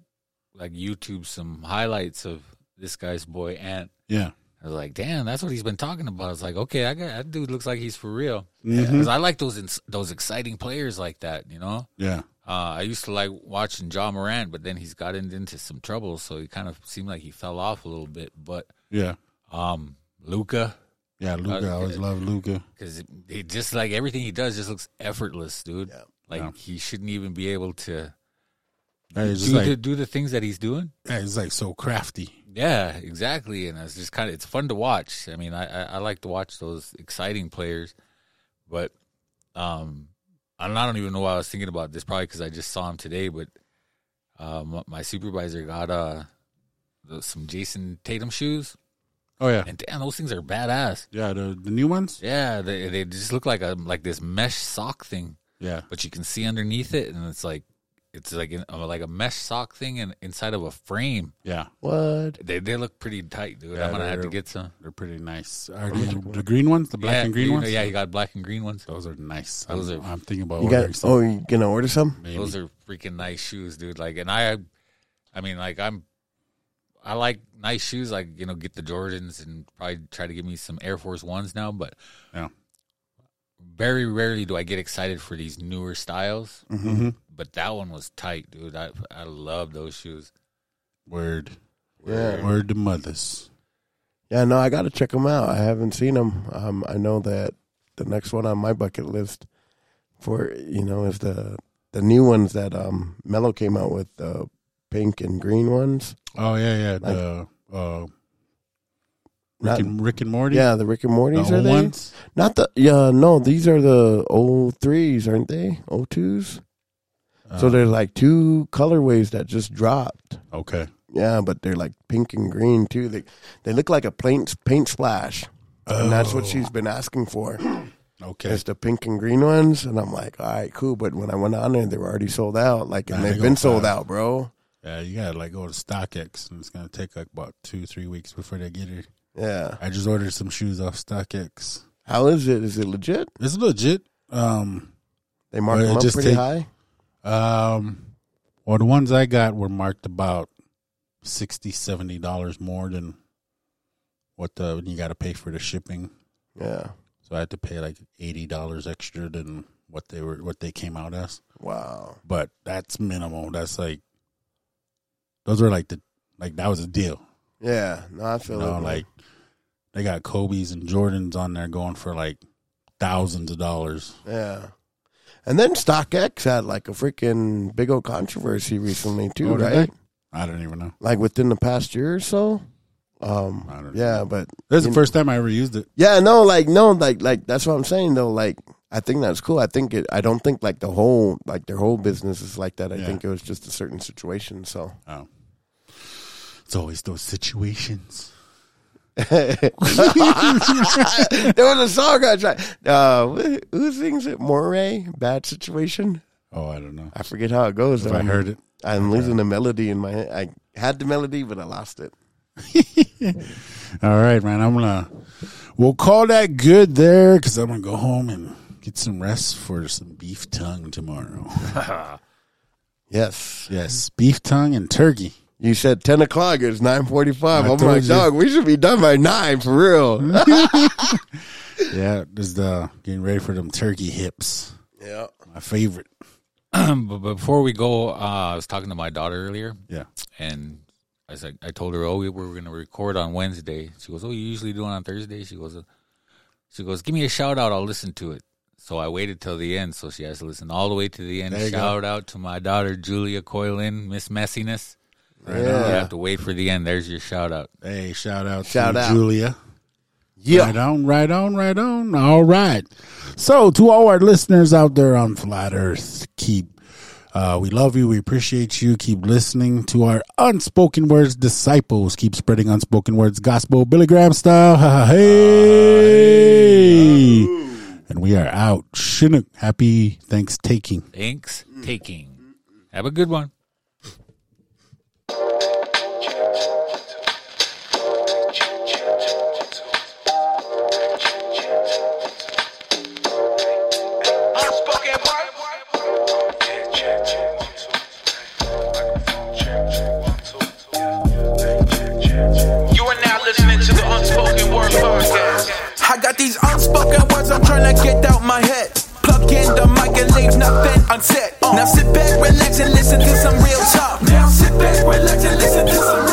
like YouTube some highlights of this guy's boy Ant. Yeah. I was like, damn, that's what he's been talking about. I was like, okay, I got that dude looks like he's for real Mm-hmm. because I like those ins- those exciting players like that. You know, Yeah. uh, I used to like watching Ja Morant, but then he's gotten into some trouble, so he kind of seemed like he fell off a little bit. But Yeah. um, Luka, Yeah. Luka. I always love Luka. because he just like everything he does just looks effortless, dude. Yeah. Like Yeah. he shouldn't even be able to Yeah, do, like, the, do the things that he's doing. yeah, he's like so crafty. Yeah, exactly. And it's just kind of it's fun to watch. I mean, I, I I like to watch those exciting players, but um, I don't, I don't even know why I was thinking about this. Probably because I just saw him today. But um, my supervisor got uh the, some Jayson Tatum shoes, Oh yeah. and damn, those things are badass. Yeah. The the new ones. Yeah, they they just look like a like this mesh sock thing, Yeah. but you can see underneath it, and it's like it's like an, uh, like a mesh sock thing and inside of a frame. Yeah. What? They they look pretty tight, dude. Yeah, I'm gonna have to get some. They're pretty nice. Are the, the green ones, the black yeah, and green you ones. Yeah, you got black and green ones. Those are nice. Those I'm, are- I'm thinking about You ordering got? some. Oh, you gonna order some? maybe. Those are freaking nice shoes, dude. Like, and I, I mean, like I'm, I like nice shoes. Like you know, get the Jordans and probably try to give me some Air Force Ones now. But Yeah. very rarely do I get excited for these newer styles. Mm-hmm. But that one was tight, dude. I I love those shoes. Word. Yeah. Word to mothers. Yeah, no, I got to check them out. I haven't seen them. Um, I know that the next one on my bucket list for you know is the the new ones that um Melo came out with the pink and green ones. Oh yeah, yeah. The uh, Rick, Not- and, Rick and Morty. Yeah, the Rick and the Morty's are old they? ones. Not the yeah, no, these are the old threes, aren't they? O twos. So Uh, there's like two colorways that just dropped. okay. Yeah, but they're like pink and green too. They they look like a paint paint splash, and that's what Oh. she's been asking for. [CLEARS THROAT] Okay. It's the pink and green ones, and I'm like, all right, cool. But when I went on there, they were already sold out. Like, and they they've been sold out, bro. Yeah, you gotta like go to StockX, and it's gonna take like about two, three weeks before they get here. Yeah. I just ordered some shoes off StockX. How is it? Is it legit? It's legit. Um, They mark Well, them it up pretty take- high. um, well, the ones I got were marked about 60 70 dollars more than what the you got to pay for the shipping. Yeah. So I had to pay like eighty dollars extra than what they were what they came out as. Wow. But that's minimal. That's like those were like the like that was a deal. Yeah. No, I You feel know, it. like they got Kobe's and Jordans on there going for like thousands of dollars. yeah. And then StockX had like a freaking big old controversy recently too, Oh, right? they? I don't even know. Like within the past year or so. Um. I don't Yeah, but This is the You- first time I ever used it. Yeah, no, like no, like like that's what I'm saying though. Like I think that's cool. I think it. I don't think like the whole like their whole business is like that. I Yeah. think it was just a certain situation. So Oh. It's always those situations. [LAUGHS] there was a song I tried. Uh, who sings it? Moray, bad situation. Oh, I don't know. I forget how it goes. If I heard it. I'm losing the melody in my head. I had the melody, but I lost it. [LAUGHS] All right, man. I'm gonna we'll call that good there because I'm gonna go home and get some rest for some beef tongue tomorrow. [LAUGHS] Yes, yes, beef tongue and turkey. you said ten o'clock. It's nine forty-five. I I'm like, you. dog, we should be done by nine for real. [LAUGHS] [LAUGHS] Yeah, just the getting ready for them turkey hips. yeah. My favorite. [CLEARS THROAT] but before we go, uh, I was talking to my daughter earlier, Yeah. and I said I told her, "Oh, we were going to record on Wednesday." She goes, "Oh, you usually do it on Thursday." She goes, uh, "She goes, give me a shout out. I'll listen to it." So I waited till the end, so she has to listen all the way to the end. There go. Shout out to my daughter Julia Coylin, Miss Messiness. Right Yeah. You have to wait for the end. There's your shout out. Hey, shout out Shout to out. Julia. Yeah. Right on, right on, right on. All right. So to all our listeners out there on Flat Earth, keep uh, we love you. We appreciate you. Keep listening to our unspoken words disciples. Keep spreading unspoken words gospel Billy Graham style. Ha, [LAUGHS] ha, hey. And we are out. Chinook. Happy thanks taking. Thanks, taking. Have a good one. I'm trying to get out my head. Plug in the mic and leave nothing unsaid. Now sit back, relax, and listen to some real talk. Now sit back, relax, and listen to some